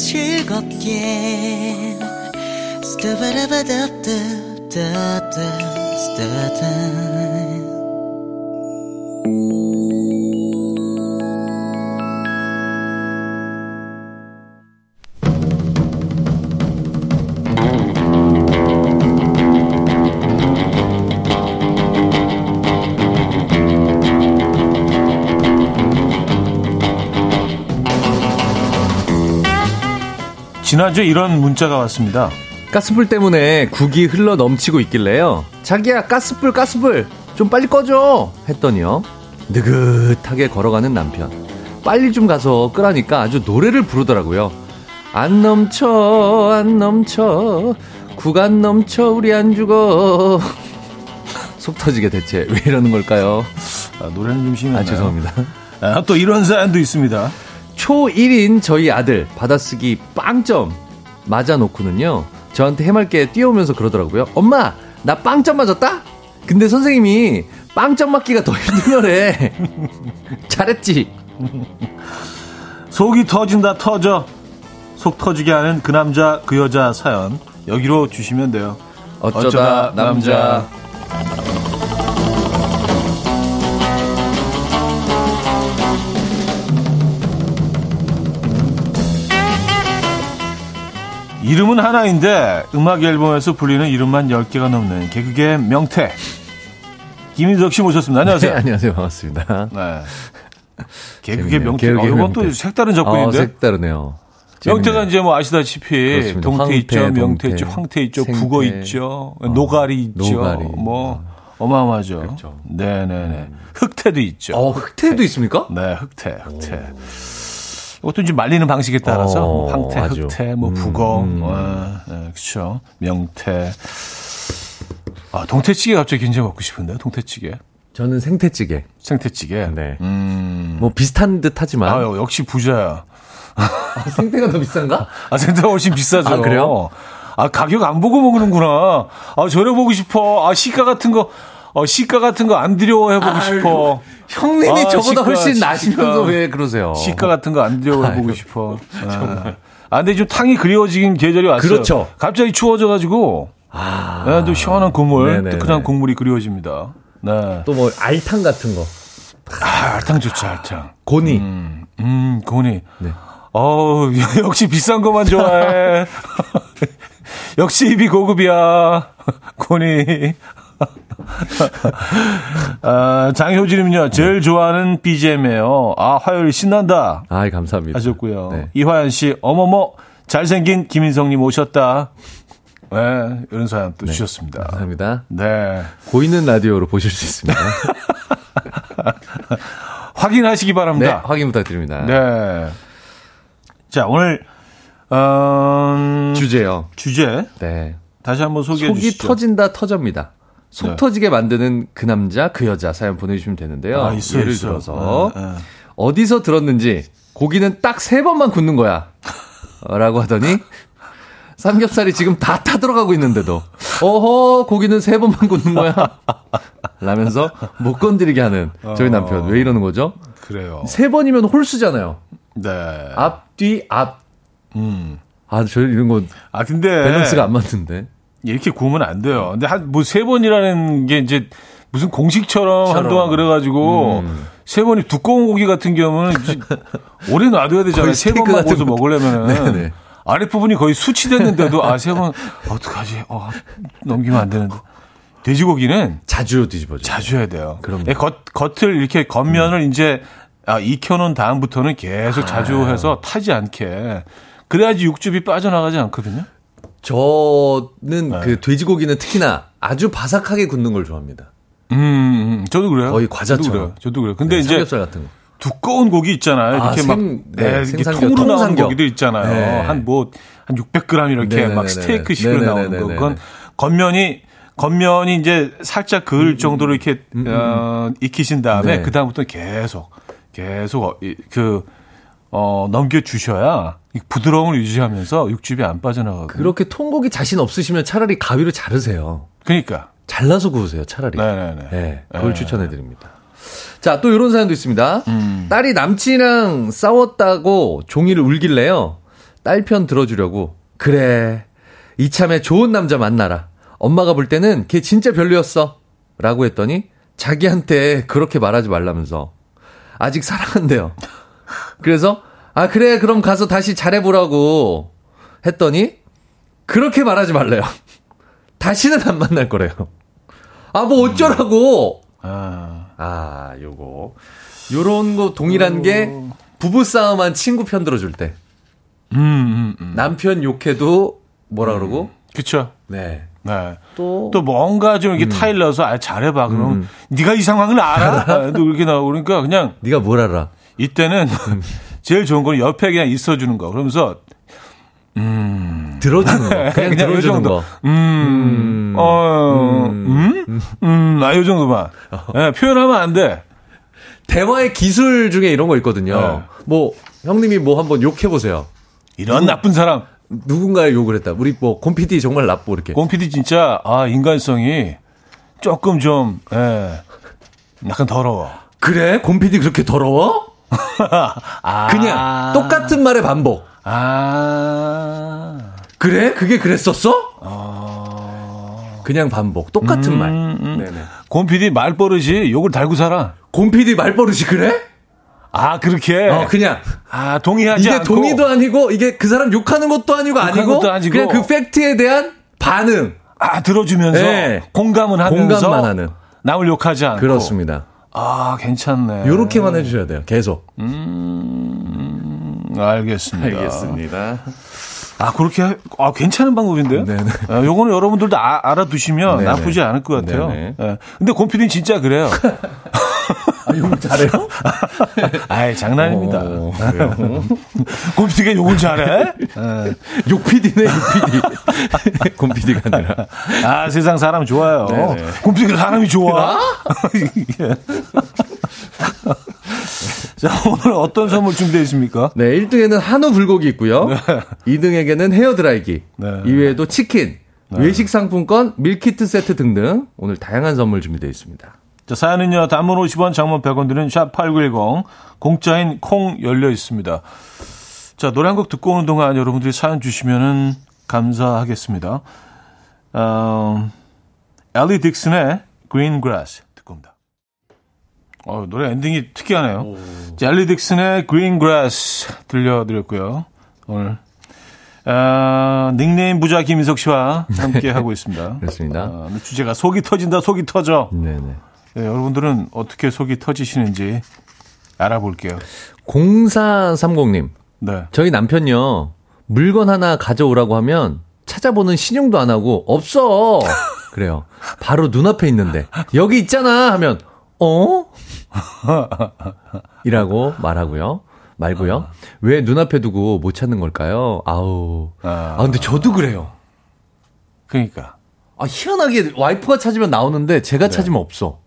즐겁게. 스타바라바다다다다 스타다 지난주에 이런 문자가 왔습니다. 가스불 때문에 국이 흘러 넘치고 있길래요. 자기야, 가스불, 가스불, 좀 빨리 꺼줘! 했더니요. 느긋하게 걸어가는 남편. 빨리 좀 가서 끄라니까 아주 노래를 부르더라고요. 안 넘쳐, 안 넘쳐, 국안 넘쳐, 우리 안 죽어. 속 터지게 대체 왜 이러는 걸까요? 아, 노래는 좀 심했네요. 아, 죄송합니다. 아, 또 이런 사연도 있습니다. 초1인 저희 아들 받아쓰기 빵점 맞아놓고는요 저한테 해맑게 뛰어오면서 그러더라고요 엄마 나 빵점 맞았다? 근데 선생님이 빵점 맞기가 더 힘들어래 잘했지 속이 터진다 터져 속 터지게 하는 그 남자 그 여자 사연 여기로 주시면 돼요. 어쩌다, 남자. 이름은 하나인데 음악 앨범에서 불리는 이름만 10개가 넘는 개그계 명태 김인석 씨 모셨습니다. 네, 안녕하세요. 안녕하세요 반갑습니다 네. 개그계. 명태. 개그계 어, 이건 또. 색다른 어, 접근인데. 색다르네요 명태가 재밌네요. 이제 뭐 아시다시피 그렇습니다. 동태 황태, 있죠, 명태 동태, 있죠, 황태 있죠, 생태. 북어 있죠, 어, 노가리 있죠. 노가리. 뭐 어마어마하죠. 그렇죠. 네네네. 흑태도 있죠. 어 흑태도 있습니까? 네, 흑태, 흑태. 이것도 이제 말리는 방식에 따라서 어, 뭐 황태, 아주. 흑태, 뭐 음, 북어, 음. 어, 네, 그렇죠. 명태. 아, 동태찌개 갑자기 굉장히 먹고 싶은데, 동태찌개. 저는 생태찌개 생태찌개. 네. 음. 뭐 비슷한 듯 하지만 아, 역시 부자야. 생태가 더 비싼가? 아, 생태가 훨씬 비싸죠. 아, 그래요? 아, 가격 안 보고 먹는구나. 아, 저렴보고 싶어. 아, 시가 같은 거, 어, 시가 같은 거 안 들여해보고 싶어. 형님이 아, 저보다 시가, 훨씬. 나시면서 왜 그러세요? 시가 같은 거 안 들여해보고 싶어. 아. 아, 근데 좀 탕이 그리워지긴 계절이 왔어요. 그렇죠. 갑자기 추워져가지고, 아, 네, 또 시원한 국물, 네네네. 뜨끈한 국물이 그리워집니다. 네. 또 뭐 알탕 같은 거. 아, 알탕 좋죠, 알탕. 고니. 음, 음, 고니. 네. 어우, 역시 비싼 것만 좋아해. 역시 입이 고급이야. 고니. 아, 장효진님요, 제일 좋아하는 BGM이에요. 아, 화요일 신난다. 아이 감사합니다. 하셨고요. 네. 이화연 씨, 어머머, 잘생긴 김인성님 오셨다. 네, 이런 사연 또 주셨습니다. 감사합니다. 네. 보이는 라디오로 보실 수 있습니다. 확인하시기 네, 바랍니다. 확인 부탁드립니다. 네. 자, 오늘, 어, 주제요. 주제 네. 다시 한번 소개해 속이 주시죠. 터진다 터져입니다. 속 네. 터지게 만드는 그 남자 그 여자 사연 보내주시면 되는데요. 아, 있어요, 예를 있어요. 들어서 네, 네. 어디서 들었는지 고기는 딱 세 번만 굽는 거야. 라고 하더니 삼겹살이 지금 다 타 들어가고 있는데도 어허 고기는 세 번만 굽는 거야. 라면서 못 건드리게 하는 저희 어. 남편 왜 이러는 거죠? 그래요. 세 번이면 홀수잖아요. 네. 앞, 뒤, 앞. 음. 아, 저 이런 거 아, 근데 밸런스가 안 맞는데. 이렇게 구우면 안 돼요. 근데 한 뭐 세 번이라는 게 이제 무슨 공식처럼 처럼. 한동안 그래가지고 음. 세 번이 두꺼운 고기 같은 경우는 오래 놔둬야 되잖아요. 세 번만 구워서 거. 먹으려면은 네네. 아랫 부분이 거의 수치됐는데도 아 세 번 어떡하지? 어, 넘기면 안 되는데 돼지고기는 자주 뒤집어져. 자주 해야 돼요. 그럼요. 예, 겉 겉을 이렇게 겉면을 이제 아, 익혀놓은 다음부터는 계속 자주 해서 타지 않게 그래야지 육즙이 빠져나가지 않거든요. 저는 네. 그 돼지고기는 특히나 아주 바삭하게 굽는 걸 좋아합니다. 음, 음, 저도 그래요. 거의 과자처럼. 저도 그래요. 저도 그래요. 근데 네, 이제 삼겹살 같은 거. 두꺼운 고기 있잖아요. 아, 이렇게 생- 막 네, 네, 이렇게 통으로 통삼겹. 고기들 있잖아요. 네. 한뭐 한 600g 이렇게 네네네네. 막 스테이크식으로 나오는 거. 그건 겉면이 겉면이 이제 살짝 그을 정도로 이렇게 어, 익히신 다음에 음, 네. 그 다음부터 계속 계속 어, 이- 그 어, 넘겨 주셔야 부드러움을 유지하면서 육즙이 안 빠져나가고. 그렇게 통고기 자신 없으시면 차라리 가위로 자르세요. 그러니까. 잘라서 구우세요, 차라리. 네네네. 네, 그걸 네. 추천해 드립니다. 자, 또 이런 사연도 있습니다. 음. 딸이 남친이랑 싸웠다고 종이를 울길래요. 딸 편 들어주려고. 그래. 이참에 좋은 남자 만나라. 엄마가 볼 때는 걔 진짜 별로였어. 라고 했더니 자기한테 그렇게 말하지 말라면서. 아직 사랑한대요. 그래서 아 그래 그럼 가서 다시 잘해보라고 했더니 그렇게 말하지 말래요. 다시는 안 만날 거래요. 아 뭐 어쩌라고. 아. 아, 요거. 요런 거 동일한 게 부부싸움한 친구 편 들어줄 때. 음, 음, 음. 남편 욕해도 뭐라 그러고? 그쵸. 네. 네. 또. 또 뭔가 좀 이렇게 타일러서 아 잘해봐 그럼 네가 이 상황을 알아? 아, 또 이렇게 나오고 그러니까 그냥 네가 뭘 알아? 이때는 제일 좋은 건 옆에 그냥 있어주는 거 그러면서 들어주는 거. 그냥, 그냥 요 들어주는 정도. 거. 음, 어, 음, 음, 아, 요 정도만. 예, 표현하면 안 돼. 대화의 기술 중에 이런 거 있거든요. 네. 뭐, 형님이 뭐 한번 욕해보세요. 이런 나쁜 사람. 누군가의 욕을 했다. 우리 뭐, 곰피디 정말 나쁘고 이렇게. 곰피디 진짜, 아, 인간성이 조금 좀, 예, 약간 더러워. 그래? 곰피디 그렇게 더러워? 아. 그냥 똑같은 말의 반복. 아. 그래? 그게 그랬었어? 어. 그냥 반복. 똑같은 말. 음. 네네. 곰피디 말버릇이 욕을 달고 살아. 곰피디 말버릇이 그래? 아, 그렇게. 어, 그냥. 아, 동의하지 이게 않고. 동의도 아니고, 이게 그 사람 욕하는 것도 아니고, 아니고, 것도 아니고. 그냥 그 팩트에 대한 반응. 아, 들어주면서. 네. 공감은 하면서. 공감만 하는. 남을 욕하지 않고. 그렇습니다. 아, 괜찮네. 요렇게만 해주셔야 돼요. 계속. 음, 알겠습니다. 아, 그렇게, 하- 아, 괜찮은 방법인데요? 네네. 아, 요거는 여러분들도 아, 알아두시면 네네. 나쁘지 않을 것 같아요. 네네. 예. 근데 곰피디는 진짜 그래요. 아, 욕 잘해요? 아이, 장난입니다. 어? 곰피디가 욕을 잘해? 예. 욕피디네, 욕피디. 곰피디가 아니라. 아, 세상 사람 좋아요. 곰피디가 사람이 좋아? 자, 오늘 어떤 선물 준비되어 있습니까? 네, 1등에는 한우 불고기 있고요. 2등에게는 헤어 드라이기. 네. 이외에도 치킨, 외식 상품권, 밀키트 세트 등등 오늘 다양한 선물 준비되어 있습니다. 자, 사연은요, 단문 50원, 장문 100원 드는 샵8910, 공짜인 콩 열려 있습니다. 자, 노래 한 곡 듣고 오는 동안 여러분들이 사연 주시면은 감사하겠습니다. 어, 엘리 딕슨의 Green Grass. 어, 노래 엔딩이 특이하네요. 자, 엘리 딕슨의 Green Grass 들려드렸고요. 오늘, 아, 닉네임 부자 김인석 씨와 함께 하고 있습니다. 그렇습니다. 아, 주제가 속이 터진다, 속이 터져. 네네. 네, 여러분들은 어떻게 속이 터지시는지 알아볼게요. 0430님, 네. 저희 남편요, 물건 하나 가져오라고 하면 찾아보는 신용도 안 하고, 없어! 그래요. 바로 눈앞에 있는데, 여기 있잖아! 하면, 어? 이라고 말하고요. 말고요. 왜 눈앞에 두고 못 찾는 걸까요? 아우. 아. 아, 근데 저도 그래요. 그러니까. 아, 희한하게 와이프가 찾으면 나오는데 제가 찾으면 없어.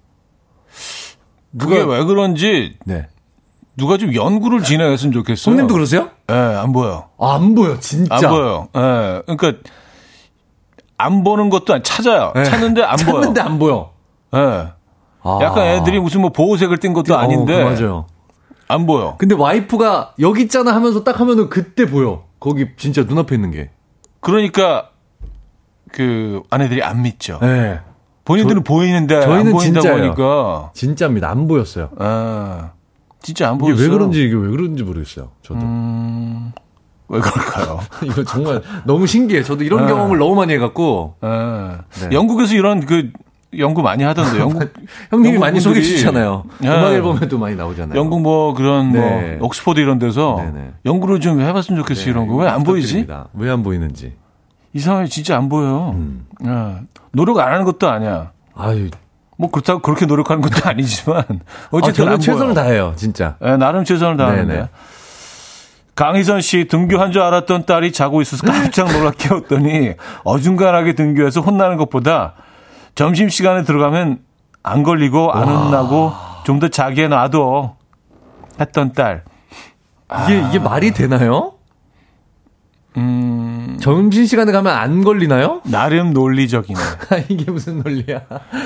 그게 누가- 왜 그런지 네. 누가 좀 연구를 진행했으면 좋겠어요. 형님도 그러세요? 예, 안 보여. 아, 안 보여, 진짜. 안 보여. 예. 그러니까 안 보는 것도 아니 찾아요. 네. 찾는데 안 보여. 찾는데 안 보여. 예. 아. 약간 애들이 무슨 뭐 보호색을 띈 것도 아닌데 어, 그 맞아요. 안 보여. 근데 와이프가 여기 있잖아 하면서 딱 하면은 그때 보여. 거기 진짜 눈앞에 있는 게. 그러니까 그 아내들이 안 믿죠. 네. 본인들은 보이는데 안 저희는 보인다 진짜예요. 보니까 진짜입니다. 안 보였어요. 아, 진짜 안 이게 보였어. 왜 그런지 이게 왜 그런지 모르겠어요. 저도 왜 그럴까요? 이거 정말 너무 신기해. 저도 이런 아. 경험을 너무 많이 해갖고 아, 네. 영국에서 이런 그 연구 많이 하던데 영국 형님이 많이 소개해 주잖아요. 네. 음악 앨범에도 많이 나오잖아요. 영국 뭐 그런 네. 뭐 옥스퍼드 이런 데서 네네. 연구를 좀 해봤으면 좋겠어 이런 거 왜 안 보이지? 왜 안 보이는지. 이상하게 진짜 안 보여요. 음. 예. 노력 안 하는 것도 아니야. 아유, 뭐 그렇다고 그렇게 노력하는 것도 아니지만 아, 어쨌든 안 최선을 보여. 다해요, 진짜. 예, 나름 최선을 다하는데. 네네. 강희선 씨 등교한 줄 알았던 딸이 자고 있어서 깜짝 놀라 깨웠더니 어중간하게 등교해서 혼나는 것보다 점심 시간에 들어가면 안 걸리고 안 혼나고 좀 더 자기에 놔둬 했던 딸. 이게 이게 말이 되나요? 음, 점심 시간에 가면 안 걸리나요? 나름 논리적이네. 이게 무슨 논리야?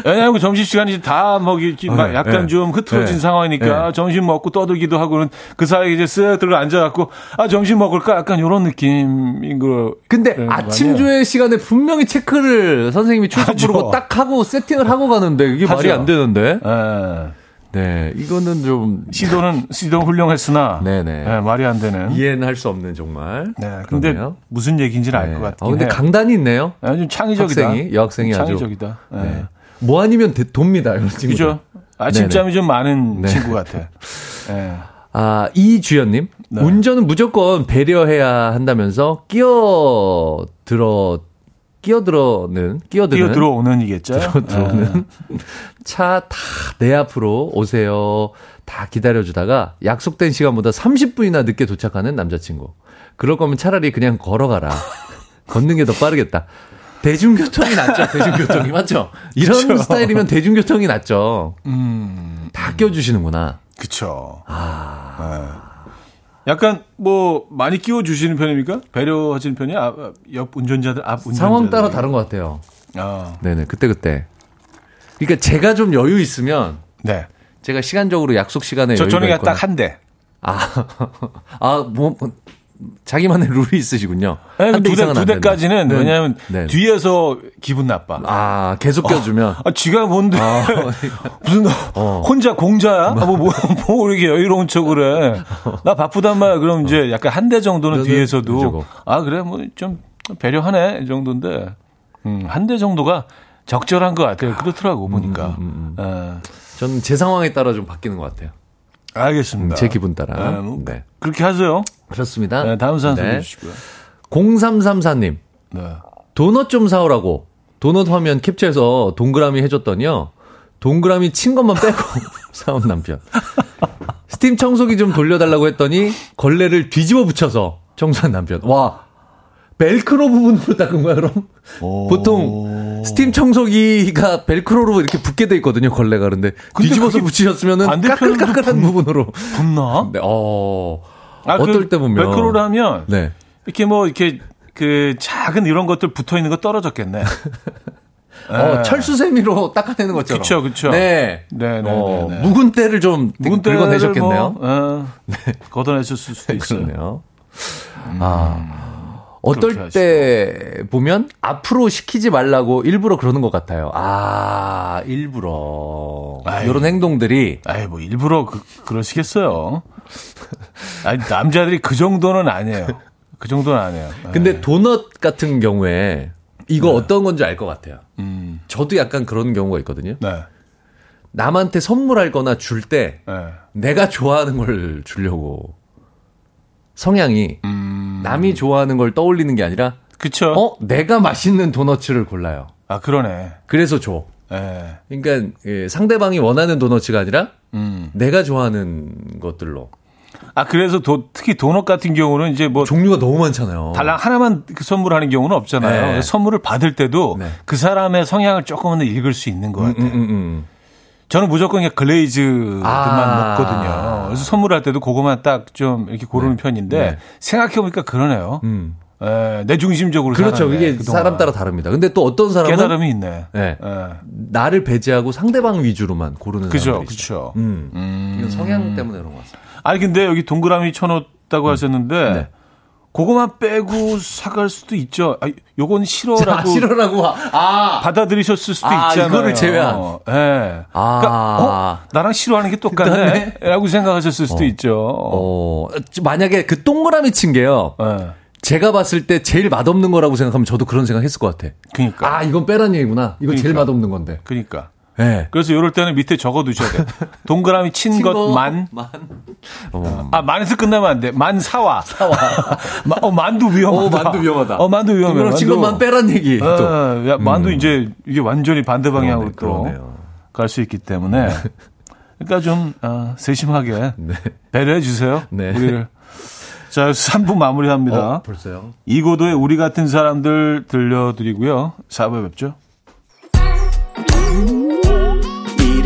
왜냐하면 점심 시간이 다 먹이지, 막 네, 약간 네. 좀 흐트러진 네. 상황이니까 네. 점심 먹고 떠들기도 하고는 그 사이에 이제 쓱 들어 앉아갖고, 아, 점심 먹을까? 약간 이런 느낌인 거. 근데 거 아침? 조회 시간에 분명히 체크를 선생님이 출석. 부르고 딱 하고 세팅을 하고 가는데 이게 말이. 안 되는데. 예. 네, 이거는 좀 시도는, 시도는 훌륭했으나. 네네. 예, 말이 안 되는. 이해는 할 수 없는 정말. 네. 근데 그러네요. 무슨 얘기인지는 알 네. 것 같긴 아, 근데. 강단이 있네요. 아, 좀 창의적이다. 학생이, 여학생이 아주. 창의적이다. 예. 네. 뭐 아니면 대- 돕니다, 이런 친구. 그죠? 아침잠이 좀 많은 친구 같아. 예. 아, 이주연님. 네. 운전은 무조건 배려해야 한다면서 끼어 들어, 끼어들어는, 끼어드는. 뛰어 들어오는 이겠죠? 예. 들어오는 차 다 내 앞으로 오세요. 다 기다려주다가 약속된 시간보다 30분이나 늦게 도착하는 남자친구. 그럴 거면 차라리 그냥 걸어가라. 걷는 게 더 빠르겠다. 대중교통이 낫죠. 대중교통이 맞죠. 이런 그쵸. 스타일이면 대중교통이 낫죠. 음. 다 껴주시는구나. 그쵸. 네. 약간 뭐 많이 끼워 주시는 편입니까? 배려하시는 편이 야 앞, 옆 운전자들 앞 운전자들 상황 따라 다른 것 같아요. 아, 네네 그때 그때. 그러니까 제가 좀 여유 있으면 네. 제가 시간적으로 약속 시간에 저 저녁에 딱 한 대. 아, 아, 뭐, 뭐, 자기만의 룰이 있으시군요. 네, 한대 두, 대, 이상은 두안 된다. 대까지는 네. 왜냐하면 네. 뒤에서 기분 나빠. 아, 계속 껴주면. 아, 지가 뭔데 무슨 어. 혼자 공자야? 아, 뭐, 뭐, 뭐 이렇게 여유로운 척을 해. 나 바쁘단 말이야. 그럼 이제 약간 한 대 정도는 그러면 뒤에서도 저거. 아 그래 뭐 좀 배려하네 이 정도인데 음, 한 대 정도가 적절한 것 같아요. 그렇더라고 보니까. 음, 예. 저는 제 상황에 따라 좀 바뀌는 것 같아요. 알겠습니다. 제 기분 따라. 네, 뭐 네. 그렇게 하세요. 그렇습니다. 네, 다음 사연 네. 소개해 주시고요. 0334님, 네. 도넛 좀 사오라고. 도넛 화면 캡처해서 동그라미 해줬더니요. 동그라미 친 것만 빼고 사온 남편. 스팀 청소기 좀 돌려달라고 했더니 걸레를 뒤집어 붙여서 청소한 남편. 와, 벨크로 부분으로 닦은 거야, 그럼? 보통 스팀 청소기가 벨크로로 이렇게 붙게 돼 있거든요, 걸레가. 그런데 뒤집어서 붙이셨으면은 까끌까끌한 부분으로. 붙나? 네, 어. 아, 어떨 그때 보면. 벨크로를 하면 네. 이렇게 뭐 이렇게 그 작은 이런 것들 붙어 있는 거 떨어졌겠네. 어, 철수세미로 닦아내는 것처럼. 그쵸, 그쵸. 네. 네, 네, 어, 네, 네. 묵은 때를 좀 묵은 때를 긁어내셨겠네요. 뭐, 어, 걷어내셨을 수도 있어요. 그러네요. 아. 어떨 때 보면 앞으로 시키지 말라고 일부러 그러는 것 같아요. 아, 일부러. 아이. 이런 행동들이 아이, 뭐, 일부러 그, 그러시겠어요. 아니, 남자들이 그 정도는 아니에요. 그 정도는 아니에요. 근데 네. 도넛 같은 경우에 이거 어떤 건지 알 것 같아요. 음, 저도 약간 그런 경우가 있거든요. 네. 남한테 선물할 거나 줄때 네. 내가 좋아하는 걸 주려고 성향이 음, 남이 좋아하는 걸 떠올리는 게 아니라 그쵸. 어 내가 맛있는 도너츠를 골라요. 아, 그러네. 그래서 줘. 예. 그러니까 예, 상대방이 원하는 도너츠가 아니라 음. 내가 좋아하는 것들로 아, 그래서 도, 특히 도넛 같은 경우는 이제 뭐, 종류가 너무 많잖아요. 달랑 하나만 그 선물하는 경우는 없잖아요. 네. 선물을 받을 때도 네. 그 사람의 성향을 조금은 읽을 수 있는 것 음, 같아요. 음, 음, 음. 저는 무조건 그냥 글레이즈만 아. 먹거든요. 그래서 선물할 때도 그거만 딱 좀 이렇게 고르는 편인데 네. 생각해 보니까 그러네요. 음. 에, 내 중심적으로 그렇죠. 이게 그동안. 사람 따라 다릅니다. 근데 또 어떤 사람은 깨달음이 있네. 네. 예. 나를 배제하고 상대방 위주로만 고르는 그죠. 그죠. 음. 이건 성향 때문에 그런 것 같습니다. 아니 근데 여기 동그라미 쳐놓았다고 하셨는데 네. 그거만 빼고 사갈 수도 있죠. 아, 요건 싫어라고 아, 싫어라고. 아. 받아들이셨을 수도 아, 있잖아요. 이거를 제외한. 예. 아. 그러니까 어? 나랑 싫어하는 게 똑같네. 라고 생각하셨을 수도 있죠. 어, 만약에 그 동그라미 친 게요. 예. 제가 봤을 때 제일 맛없는 거라고 생각하면 저도 그런 생각 했을 것 같아. 그러니까. 아, 이건 빼란 얘기구나. 이거 제일 그러니까. 맛없는 건데. 그러니까. 예. 그래서 이럴 때는 밑에 적어 두셔야 돼. 동그라미 친 것만 만. 어. 아, 만에서 끝나면 안 돼. 만 사와. 사와. 어, 만두 위험하다. 어, 만두 위험하다. 어, 만두 위험해. 만두. 것만 빼란 얘기. 또. 어, 야, 만두 이제 이게 완전히 반대 방향으로 또. 갈 수 있기 때문에 그러니까 좀 어, 세심하게 배려해 주세요. 네. 우리를. 자, 3부 마무리합니다. 어, 벌써요? 이고도의 우리 같은 사람들 들려드리고요. 4부에 뵙죠.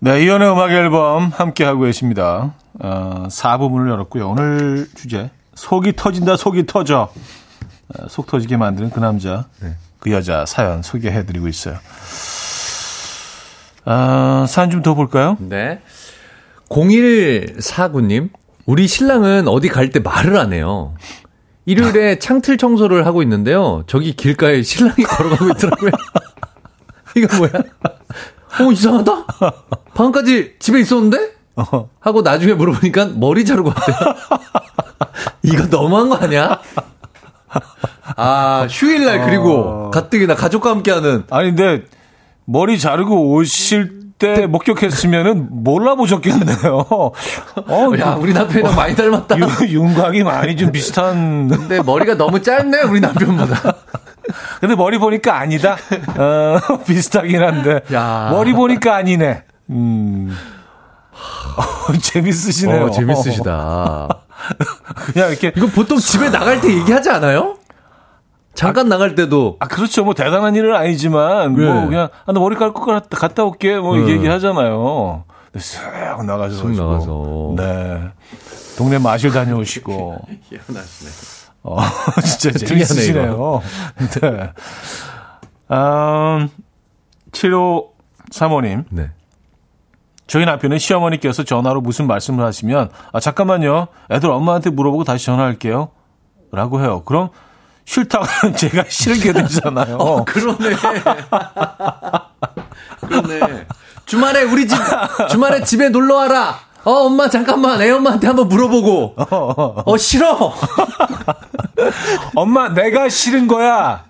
네, 이연의 음악 앨범 함께하고 계십니다. 어, 4부문을 열었고요. 오늘 주제, 속이 터진다, 속이 터져. 어, 속 터지게 만드는 그 남자, 그 여자 사연 소개해드리고 있어요. 아, 사연 좀 더 볼까요? 네. 0149님, 우리 신랑은 어디 갈 때 말을 안 해요. 일요일에 창틀 청소를 하고 있는데요. 저기 길가에 신랑이 걸어가고 있더라고요. 이거 뭐야? 어, 이상하다? 방금까지 집에 있었는데? 하고 나중에 물어보니까 머리 자르고 왔대요. 이거 너무한 거 아니야? 아, 휴일날 그리고 가뜩이나 가족과 함께하는 아니, 근데 머리 자르고 오실 때 목격했으면은 몰라보셨겠네요. 어, 야, 우리 남편이랑 많이 닮았다. 유- 윤곽이 많이 좀 비슷한. 근데 머리가 너무 짧네, 우리 남편보다. 근데 머리 보니까 아니다. 어, 비슷하긴 한데. 야. 머리 보니까 아니네. 음. 어, 재밌으시네요. 어, 재밌으시다. 그냥 이렇게. 이거 보통 집에 나갈 때 얘기하지 않아요? 잠깐 나갈 때도 아, 그렇죠. 뭐 대단한 일은 아니지만, 뭐 네. 그냥, 아, 나 머리 깎고 갔다, 갔다 올게. 뭐 네. 얘기하잖아요. 쓱 나가셔서. 쓱 나가서. 네. 동네 마실 다녀오시고. 희한하시네. 어, 진짜 재밌으시네요. 네. 음, 7호 사모님. 네. 저희 남편은 시어머니께서 전화로 무슨 말씀을 하시면 아 잠깐만요 애들 엄마한테 물어보고 다시 전화할게요 라고 해요 그럼 싫다고 하면 제가 싫게 되잖아요 어, 그러네. 그러네. 주말에 우리 집, 주말에 집에 놀러 와라. 어, 엄마, 잠깐만. 애 엄마한테 한번 물어보고. 어, 싫어. 엄마 내가 싫은 거야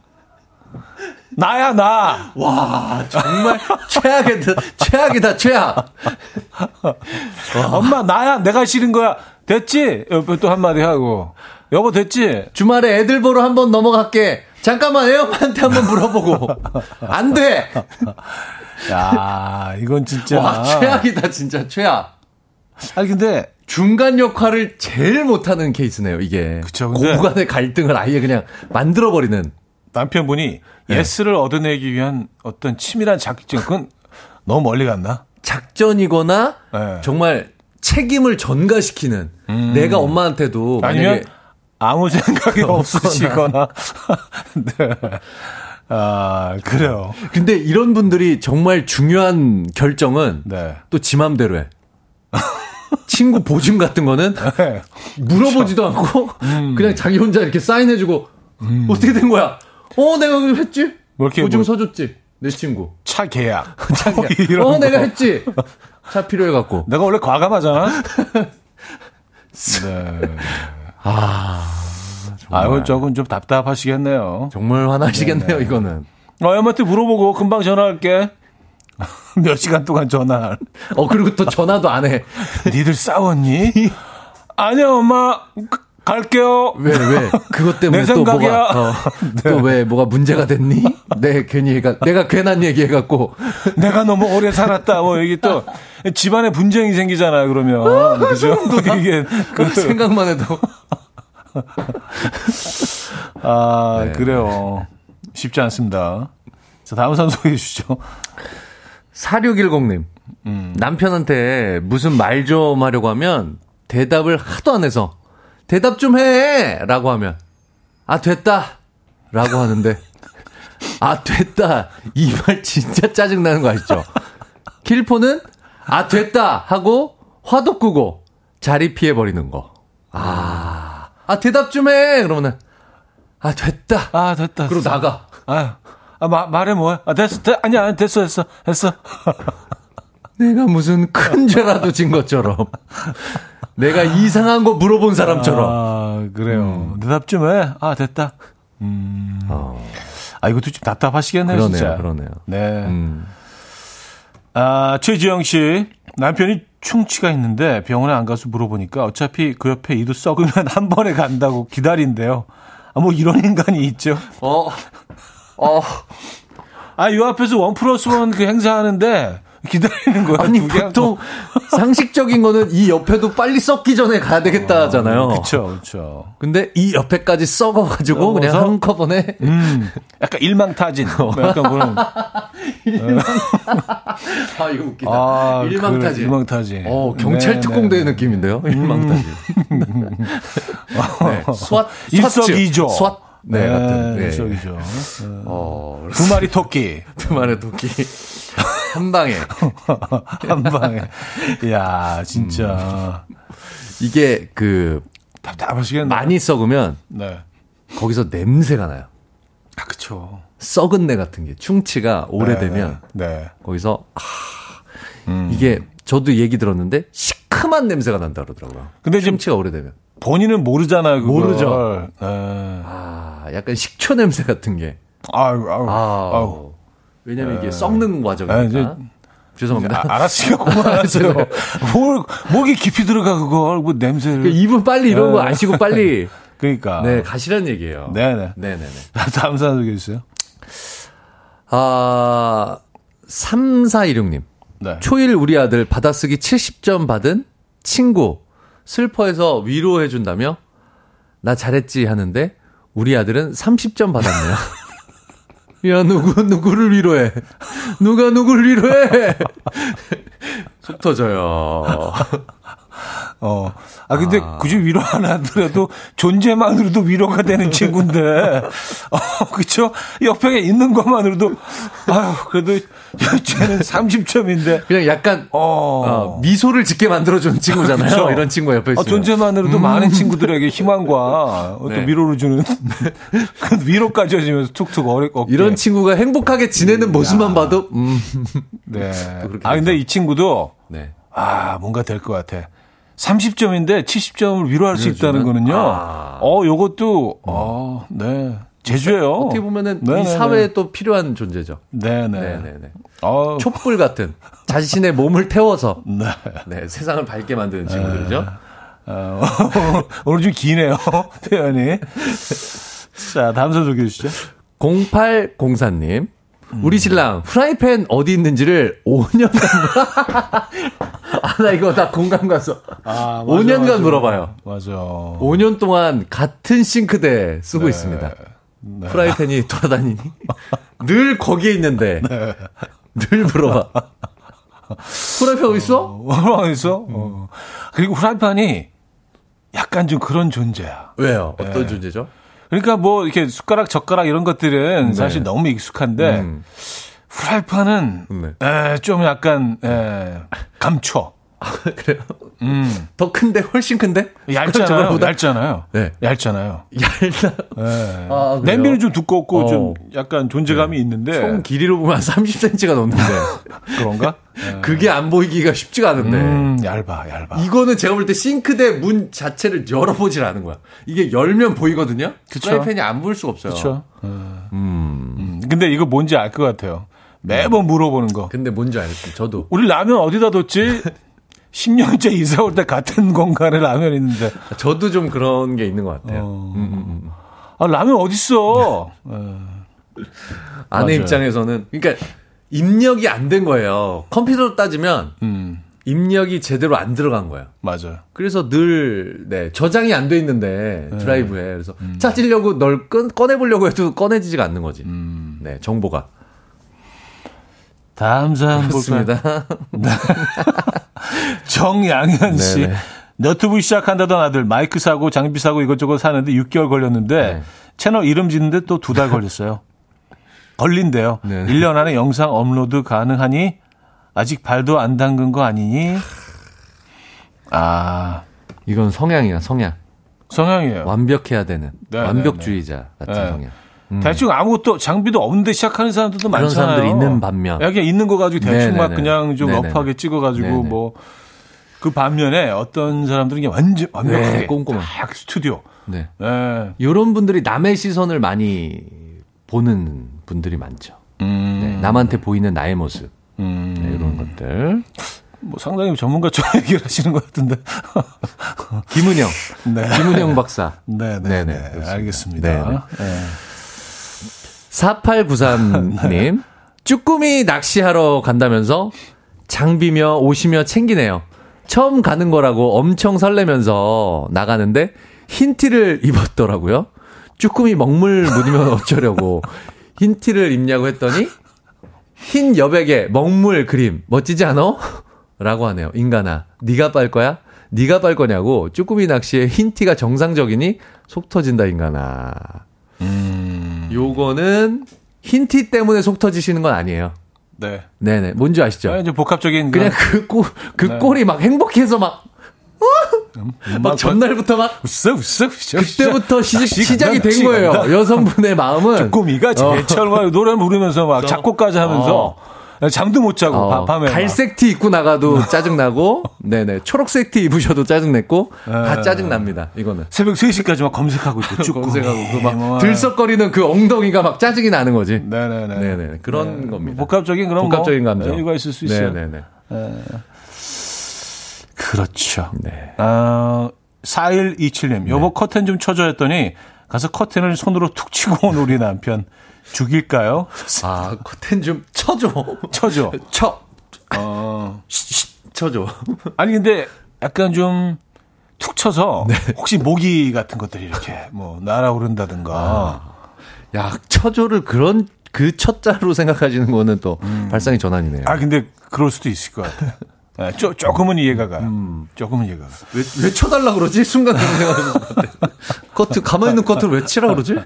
나야 나 와, 정말 최악이다. 최악이다, 최악. 엄마 나야 내가 싫은 거야 됐지 옆에 또 한마디 하고 여보 됐지 주말에 애들 보러 한번 넘어갈게. 잠깐만, 애 엄마한테 한번 물어보고. 안 돼. 야 이건 진짜 와, 최악이다, 진짜 최악. 아니 근데 중간 역할을 제일 못하는 케이스네요, 이게. 그쵸, 근데- 고간의 갈등을 아예 그냥 만들어 버리는. 남편분이 네. 예스를 얻어내기 위한 어떤 치밀한 작전 그건 너무 멀리 갔나 작전이거나 네. 정말 책임을 전가시키는 내가 엄마한테도 아니면 아무 생각이 없으시거나. 네. 아, 그래요. 근데 이런 분들이 정말 중요한 결정은 네. 또지 맘대로 해. 친구 보증 같은 거는 네. 물어보지도 않고 그냥 자기 혼자 이렇게 사인해주고 어떻게 된 거야? 어 내가 했지. 뭐 이렇게 보증 뭐- 써줬지. 내 친구. 차 계약. 자기야. 이런 어 거. 내가 했지. 차 필요해 갖고. 내가 원래 과감하잖아. 네. 아, 아유, 저건 좀 답답하시겠네요. 정말 화나시겠네요 이거는. 어, 엄마한테 물어보고 금방 전화할게. 몇 시간 동안 전화. 어 그리고 또 전화도 안 해. 니들 싸웠니? 아니야, 엄마. 가- 갈게요. 왜, 왜? 그것 때문에 내또 생각이야. 뭐가, 어, 또 왜, 뭐가 문제가 됐니? 네, 괜히 얘가, 내가 괜한 얘기 해갖고. 내가 너무 오래 살았다. 뭐 이게 또 집안에 분쟁이 생기잖아요. 그러면 그죠? 이게 그 생각만 해도. 아, 네. 그래요. 쉽지 않습니다. 자, 다음 사연 소개해 주시죠. 4610님. 음. 남편한테 무슨 말 좀 하려고 하면 대답을 하도 안 해서 대답 좀 해! 라고 하면 아, 됐다! 라고 하는데 아, 됐다! 이 말 진짜 짜증나는 거 아시죠? 킬포는 아, 됐다! 하고 화도 끄고 자리 피해버리는 거. 아, 아, 대답 좀 해! 그러면은 아, 됐다! 아, 됐다. 그리고 나가. 아, 아 마, 말해 뭐야? 아, 됐어. 됐, 아니야, 아니, 됐어, 됐어. 됐어. 내가 무슨 큰 죄라도 진 것처럼. 내가 이상한 거 물어본 사람처럼. 아, 그래요. 대답 좀 해. 아, 됐다. 음. 어, 아, 이것도 좀 답답하시겠네요, 그러네요, 진짜. 그러네요. 네. 음. 아, 최지영 씨. 남편이 충치가 있는데 병원에 안 가서 물어보니까 어차피 그 옆에 이도 썩으면 한 번에 간다고 기다린대요. 아, 뭐 이런 인간이 있죠. 어, 어, 아, 요 앞에서 원 플러스 원 그 행사하는데 기다리는 거야. 아니, 보통 상식적인 거는 이 옆에도 빨리 썩기 전에 가야 되겠다 하잖아요. 그쵸, 그쵸. 근데 이 옆에까지 썩어 가지고 그냥 썩어서? 한꺼번에. 음, 약간 일망타진. 뭐 약간 그런. 아, 이거 웃기다. 아, 일망타진. 그 일망타진. 어, 경찰 네, 특공대 네, 네. 느낌인데요? 일망타진. 네, 스왓, 일석이조. 스왓. 네, 같은. 네. 일석이조. 어, 두 마리 토끼. 두 마리 도끼. 한 방에. 한 방에. 이야, 진짜. 이게 그, 답답하시겠네. 많이 썩으면 네. 거기서 냄새가 나요. 아, 그쵸. 썩은 내 같은 게 충치가 오래되면 네. 네. 거기서 아, 음. 이게 저도 얘기 들었는데 시큼한 냄새가 난다 그러더라고요. 근데 지금 충치가 오래되면 본인은 모르잖아요, 그걸. 모르죠. 네. 아 약간 식초 냄새 같은 게 아유, 아유, 아, 아유. 왜냐면 이게 썩는 아, 과정이니까 이제- 죄송합니다. 아, 알았으니까 그만하세요. 뭘, 목이 깊이 들어가, 그걸. 뭐 냄새를. 그 이분 빨리 이런 거 아시고 빨리 그러니까. 네 가시란 얘기예요. 네네. 네네네. 다음 사연 소개해 주세요. 아 3416님 네. 초일 우리 아들 받아쓰기 70점 받은 친구 슬퍼해서 위로해준다며 나 잘했지 하는데 우리 아들은 30점 받았네요. 야 누구 누구를 위로해? 누가 누구를 위로해? 속 터져요. 어. 아, 근데 굳이 위로 안 하더라도 존재만으로도 위로가 되는 친구인데. 어, 그쵸? 옆에 있는 것만으로도, 아유, 그래도 쟤는 30점인데. 그냥 약간 어. 어, 미소를 짓게 만들어주는 친구잖아요. 그쵸? 이런 친구 옆에 아, 있으면. 존재만으로도 많은 친구들에게 희망과 네. 위로를 주는 그 위로까지 해주면서 툭툭 어렵 어깨. 이런 친구가 행복하게 지내는 모습만 봐도 음. 네. 아 근데 이 친구도 네. 아 뭔가 될 것 같아. 30점인데 70점을 위로할 수 있다는? 거는요. 아. 어 요것도 어, 네 제주예요. 어떻게 보면은 이 네네네. 사회에 또 필요한 존재죠. 네네. 네네네. 어, 촛불 같은 자신의 몸을 태워서 네. 네, 세상을 밝게 만드는 친구들이죠. 어, 오늘 좀 기네요 표현이. 자 다음 선 소개해 주시죠. 0804님. 우리 신랑 프라이팬 어디 있는지를 5년간 아, 나 이거 다 공감 가서 아, 5년간 물어봐요. 맞아. 5년 동안 같은 싱크대 쓰고 네. 있습니다. 프라이팬이 돌아다니니 늘 거기에 있는데 늘 물어봐. 프라이팬 어디 있어? 얼마나 있어? 어. 그리고 후라이팬이 약간 좀 그런 존재야. 왜요? 네. 어떤 존재죠? 그러니까 뭐 이렇게 숟가락 젓가락 이런 것들은 사실 너무 익숙한데 네. 음. 후라이팬은 네. 에, 좀 약간 에, 감춰. 그래요? 음. 더 큰데 훨씬 큰데? 얇잖아요. 얇잖아요. 네. 얇잖아요. 얇다. 예. 아? 냄비는 좀 두껍고 어. 네. 좀 약간 존재감이 있는데 총 길이로 보면 한 30cm가 넘는데 그런가? 예. 그게 안 보이기가 쉽지가 않은데 음, 얇아, 얇아. 이거는 제가 볼 때 싱크대 문 자체를 열어보질 않은 거야. 이게 열면 보이거든요. 그쵸. 프라이팬이 안 보일 수가 없어요. 그렇죠. 음. 근데 이거 뭔지 알 것 같아요. 매번 물어보는 거. 근데 뭔지 알겠어요. 저도. 우리 라면 어디다 뒀지? 10년째 이사 올 때 같은 공간에 라면 있는데. 저도 좀 그런 게 있는 것 같아요. 어. 음, 음, 음. 아, 라면 어딨어? 아내 맞아요. 입장에서는 그러니까 입력이 안 된 거예요. 컴퓨터로 따지면 음. 입력이 제대로 안 들어간 거예요. 맞아요. 그래서 늘, 네, 저장이 안 돼 있는데, 드라이브에. 그래서 음. 찾으려고 널 꺼, 꺼내보려고 해도 꺼내지지가 않는 거지. 음. 네, 정보가. 다음 사연 볼까요? 정양현 씨. 네네. 너튜브 시작한다던 아들 마이크 사고 장비 사고 이것저것 사는데 6개월 걸렸는데 네. 채널 이름 짓는데 또 두 달 걸렸어요. 걸린대요. 네네. 1년 안에 영상 업로드 가능하니 아직 발도 안 담근 거 아니니? 아, 이건 성향이야, 성향. 성향이에요. 완벽해야 되는. 네, 완벽주의자 같은 네. 성향. 대충 아무것도 장비도 없는데 시작하는 사람들도 그런 많잖아요. 사람들이 있는 반면. 야, 그냥 있는 거 가지고 대충 막 네네네. 그냥 좀 네네네. 러프하게 찍어가지고 네네. 뭐. 그 반면에 어떤 사람들은 그냥 완전 완벽하게 네, 꼼꼼해. 딱 스튜디오. 네. 예. 요런 분들이 남의 시선을 많이 보는 분들이 많죠. 음, 네, 남한테 보이는 나의 모습. 음, 네, 이런 것들. 뭐 상당히 전문가처럼 얘기를 하시는 것 같은데. 김은영. 네. 김은영 박사. 네, 네, 네네, 네. 그렇습니다. 알겠습니다. 네. 4893님. 쭈꾸미 낚시하러 간다면서 장비며 옷이며 챙기네요. 처음 가는 거라고 엄청 설레면서 나가는데 흰 티를 입었더라고요. 쭈꾸미 먹물 묻으면 어쩌려고 흰 티를 입냐고 했더니 흰 여백에 먹물 그림 멋지지 않어? 라고 하네요. 인간아, 네가 빨 거야? 네가 빨 거냐고 쭈꾸미 낚시에 흰 티가 정상적이니 속 터진다 인간아. 요거는 흰 티 때문에 속 터지시는 건 아니에요. 네. 네네. 뭔지 아시죠? 아, 이제 복합적인 그냥 그 꼴, 그 네. 꼴이 막 행복해서 막, 막 전날부터 막, 웃어 웃어 웃어. 그때부터 시, 낚시 시작이 간다, 된 낚시 거예요. 여성분의 마음은. 꼬미가 제철 막 노래 부르면서 막 작곡까지 하면서 잠도 못 자고 어, 밤- 밤에 막. 갈색 티 입고 나가도 짜증 나고, 네네. 초록색 티 입으셔도 짜증 냈고, 다 네. 짜증 납니다. 이거는. 새벽 3시까지 막 검색하고 있고 쭉 검색하고, 그 막, 뭐. 들썩거리는 그 엉덩이가 막 짜증이 나는 거지. 네네네. 네네. 그런 겁니다. 복합적인 그런 복합적인 뭐, 감정. 이유가 있을 수 있어요. 네네 네. 그렇죠. 네. 아, 4127님, 여보 커튼 좀 쳐줘 했더니 가서 커튼을 손으로 툭 치고 온 우리 남편. 죽일까요? 아, 커튼 좀 쳐줘. 쳐줘. 쳐. 어. 쳐줘. 아니, 근데 약간 좀 툭 쳐서 네. 혹시 모기 같은 것들이 이렇게 뭐 날아오른다든가. 아. 야, 처조를 그런 그 첫자로 생각하시는 거는 또 발상의 전환이네요. 아, 근데 그럴 수도 있을 것 같아요. 네, 쪼, 조금은 이해가 가요. 음. 조금은 이해가 가요. 왜, 왜 쳐달라 그러지? 순간 그런 생각하시는 것 같아. 커트, 가만히 있는 커트를 왜 치라 그러지?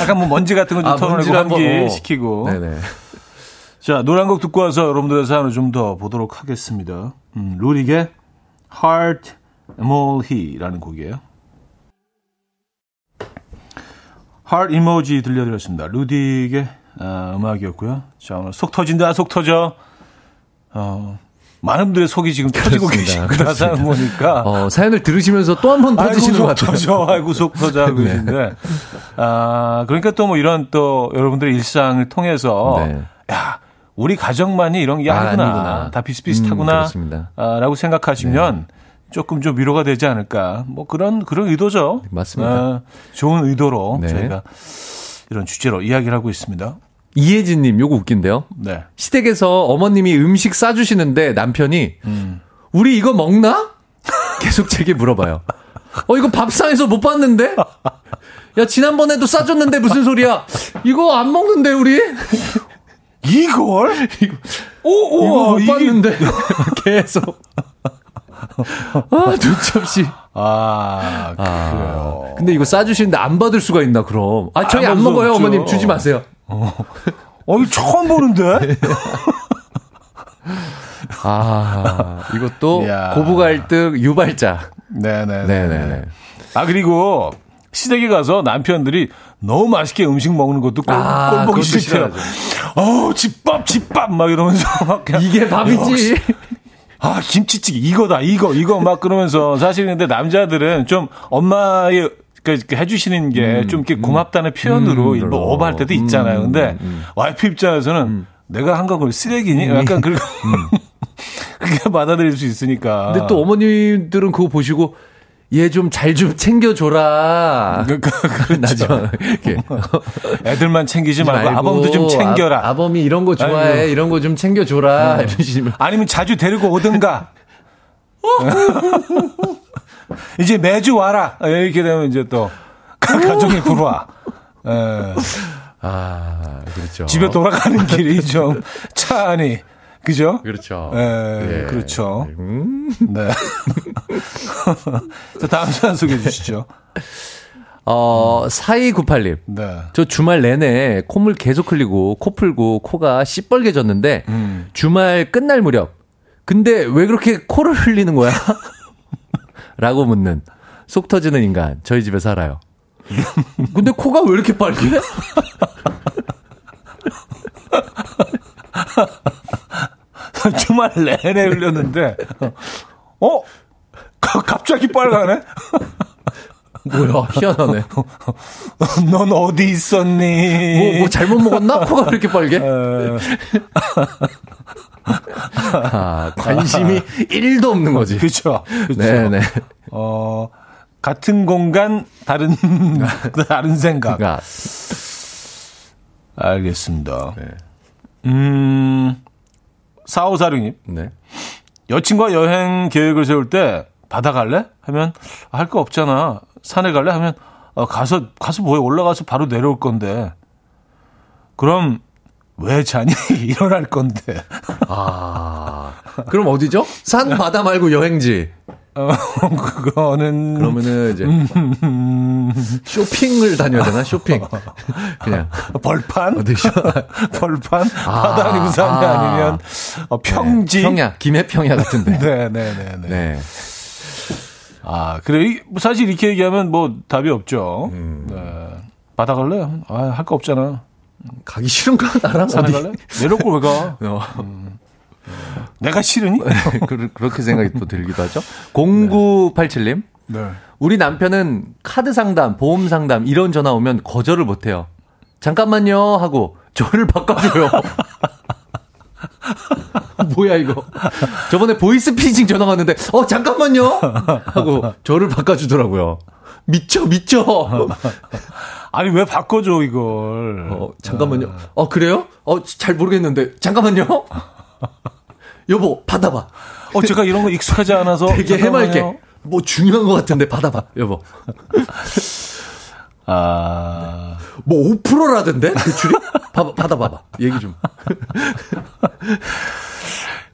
약간 뭐 먼지 같은 거좀 털어내고 먼지를 한번, 환기 어. 시키고. 네네. 자, 노래 한곡 듣고 와서 여러분들의 사연을 좀 더 보도록 하겠습니다. 음, 루릭의 Heart Emoji라는 곡이에요. Heart Emoji 들려드렸습니다. 루딕의 아, 음악이었고요. 자, 오늘 속 터진다, 속 터져. 어, 많은 분들의 속이 지금 터지고. 계십니다. 사연 보니까. 어, 사연을 들으시면서 또 한 번 터지시는 것 같아요. 터져, 아이고, 속 터져 계신데. 아, 그러니까 또 뭐 이런 또 여러분들의 일상을 통해서. 네. 야, 우리 가정만이 이런 게 아, 아니구나. 아니구나. 다 비슷비슷하구나. 음. 네. 아, 라고 생각하시면 조금 좀 위로가 되지 않을까. 뭐 그런, 그런 의도죠. 맞습니다. 아, 좋은 의도로 네. 저희가 이런 주제로 이야기를 하고 있습니다. 이혜진님, 요거 웃긴데요. 네. 시댁에서 어머님이 음식 싸주시는데 남편이 음. 우리 이거 먹나? 계속 제게 물어봐요. 어 이거 밥상에서 못 봤는데? 야 지난번에도 싸줬는데 무슨 소리야? 이거 안 먹는데 우리? 이걸? 오, 이거 오, 못 이게- 봤는데 계속. 아 눈치 없이. 아, 아, 그래요. 근데 이거 싸주시는데 안 받을 수가 있나 그럼? 아 저희 안 안 먹어요 없죠. 어머님 주지 마세요. 어, 이거 처음 보는데? 아 이것도 이야. 고부 갈등 유발자. 네네. 네네네. 아, 그리고 시댁에 가서 남편들이 너무 맛있게 음식 먹는 것도 꼴, 아, 꼴 보기 싫대요. 어우, 집밥, 집밥! 막 이러면서 막 그냥 이게 밥이지. 역시, 아, 김치찌개, 이거다, 이거, 이거 막 그러면서 사실 근데 남자들은 좀 엄마의 그, 그 해주시는 게좀 이렇게 고맙다는 표현으로 음, 일부. 오버할 때도 있잖아요. 근데 와이프 입장에서는 내가 한걸 쓰레기니? 약간 그렇게 그게 받아들일 수 있으니까. 근데 또 어머님들은 그거 보시고 얘좀잘좀 챙겨줘라. 그, 그, 그렇죠. 애들만 챙기지 말고, 아범도 좀 챙겨라. 아, 범이 이런 거 좋아해. 아이고. 이런 거 좀 챙겨줘라. 이러시면 아니면 자주 데리고 오든가. 이제 매주 와라. 이렇게 되면 이제 또 가- 가족이 불와. 예. 아, 그렇죠. 집에 돌아가는 길이 좀 차 안이 그죠? 그렇죠. 예, 예. 그렇죠. 음. 네. 자, 다음 사연 소개해 주시죠. 어, 4298님. 네. 저 주말 내내 콧물 계속 흘리고 코 풀고 코가 시뻘개졌는데 음. 주말 끝날 무렵 근데 왜 그렇게 코를 흘리는 거야? 라고 묻는 속 터지는 인간 저희 집에 살아요. 근데 코가 왜 이렇게 빨개? 주말 내내 흘렸는데, 어? 가- 갑자기 빨가네? 뭐야 희한하네. 넌 어디 있었니? 뭐, 뭐 잘못 먹었나? 코가 왜 이렇게 빨개? 에, 아, 관심이 1도 없는 거지. 그쵸. 그쵸. 네네. 어, 같은 공간, 다른, 다른 생각. 그러니까 알겠습니다. 네. 음, 4546님. 네. 여친과 여행 계획을 세울 때 바다 갈래? 하면 할 거 없잖아. 산에 갈래? 하면 어, 가서 가서 뭐해 올라가서 바로 내려올 건데. 그럼 왜 자니? 일어날 건데. 아. 그럼 어디죠? 산 바다 말고 여행지. 어, 그거는 그러면은 이제 쇼핑을 다녀야 되나? 쇼핑. 그냥 벌판? 어디 쇼? 벌판? 아, 바다 아니고 산이 아. 아. 니면 어, 평지? 평야, 김해평야 같은데. 네, 네, 네, 네. 네. 아, 그래. 이- 사실 이렇게 얘기하면 뭐 답이 없죠. 음. 네. 갈래? 아, 할 거 없잖아. 가기 싫은가 나랑 산에 어디? 갈래? 내려올 걸 왜 가? 어, 내가 싫으니? 그- 그렇게 생각이 또 들기도 하죠. 0987님. 네. 우리 남편은 카드 상담, 보험 상담 이런 전화 오면 거절을 못 해요. 잠깐만요 하고 저를 바꿔줘요. 뭐야 이거? 저번에 보이스 피싱 전화 왔는데 어 잠깐만요 하고 저를 바꿔주더라고요. 미쳐 미쳐. 아니, 왜 바꿔줘, 이걸. 어 잠깐만요. 어 그래요? 어 잘 모르겠는데 잠깐만요. 여보 받아봐. 어, 제가 이런 거 익숙하지 않아서. 되게 잠깐만요. 해맑게. 뭐 중요한 것 같은데 받아봐 여보. 아, 뭐 5%라던데 대출이? 봐, 받아봐봐. 얘기 좀.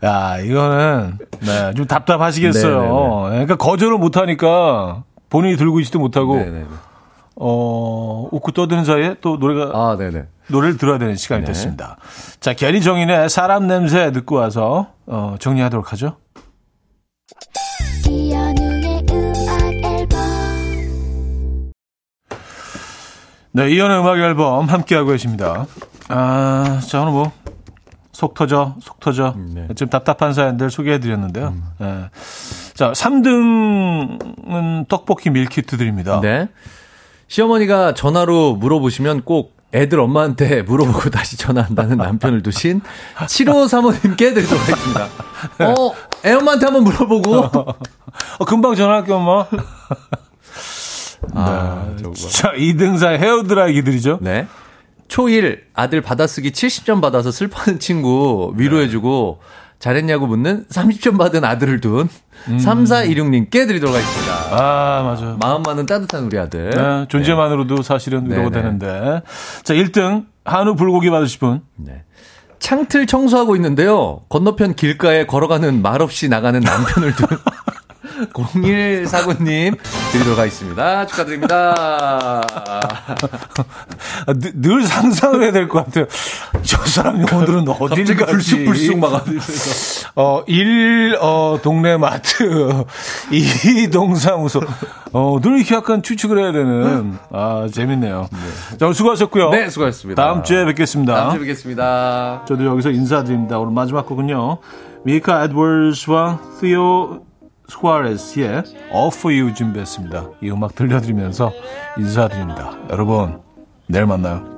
야, 이거는, 네, 좀 답답하시겠어요. 네네네. 그러니까 거절을 못하니까 본인이 들고 있지도 못하고, 네네. 어, 웃고 떠드는 사이에 또 노래가, 아, 네네. 노래를 들어야 되는 시간이 네. 됐습니다. 자, 게리 정인의 사람 냄새 듣고 와서, 어, 정리하도록 하죠. 네, 이현의 음악 앨범 함께하고 계십니다. 아, 자, 오늘 뭐, 속 터져, 속 터져. 네. 좀 답답한 사연들 소개해드렸는데요. 예. 자, 3등은 떡볶이 밀키트 드립니다. 네. 시어머니가 전화로 물어보시면 꼭 애들 엄마한테 물어보고 다시 전화한다는 남편을 두신 7호 사모님께 드리도록 하겠습니다. 어, 애 엄마한테 한번 물어보고. 어, 금방 전화할게, 엄마. 아, 저거. 자, 2등사 헤어드라이기 드리죠. 네. 초1 아들 받아쓰기 70점 받아서 슬퍼하는 친구 위로해주고 잘했냐고 묻는 30점 받은 아들을 둔 3416님께 드리도록 하겠습니다. 아, 맞아요. 마음 많은 따뜻한 우리 아들. 네, 존재만으로도 사실은 위로가 네네. 되는데. 자, 1등 한우 불고기 받으실 분. 네. 창틀 청소하고 있는데요. 건너편 길가에 걸어가는 말없이 나가는 남편을 둔 0149님 드리도록 하겠습니다. 축하드립니다. 아, 늘, 늘 상상을 해야 될 것 같아요. 저 사람이 오늘은 어딜 갑자기 가지? 불쑥불쑥 막 하면서. 어, 1, 어, 동네 마트. 2, 동사무소. 어, 늘 이렇게 약간 추측을 해야 되는. 아, 재밌네요. 자, 오늘 수고하셨고요. 네, 수고하셨습니다. 다음 주에 뵙겠습니다. 다음 주에 뵙겠습니다. 저도 여기서 인사드립니다. 오늘 마지막 곡은요. 미카 에드워즈와 티오 스쿠아레스의 All For You 준비했습니다. 이 음악 들려드리면서 인사드립니다. 여러분, 내일 만나요.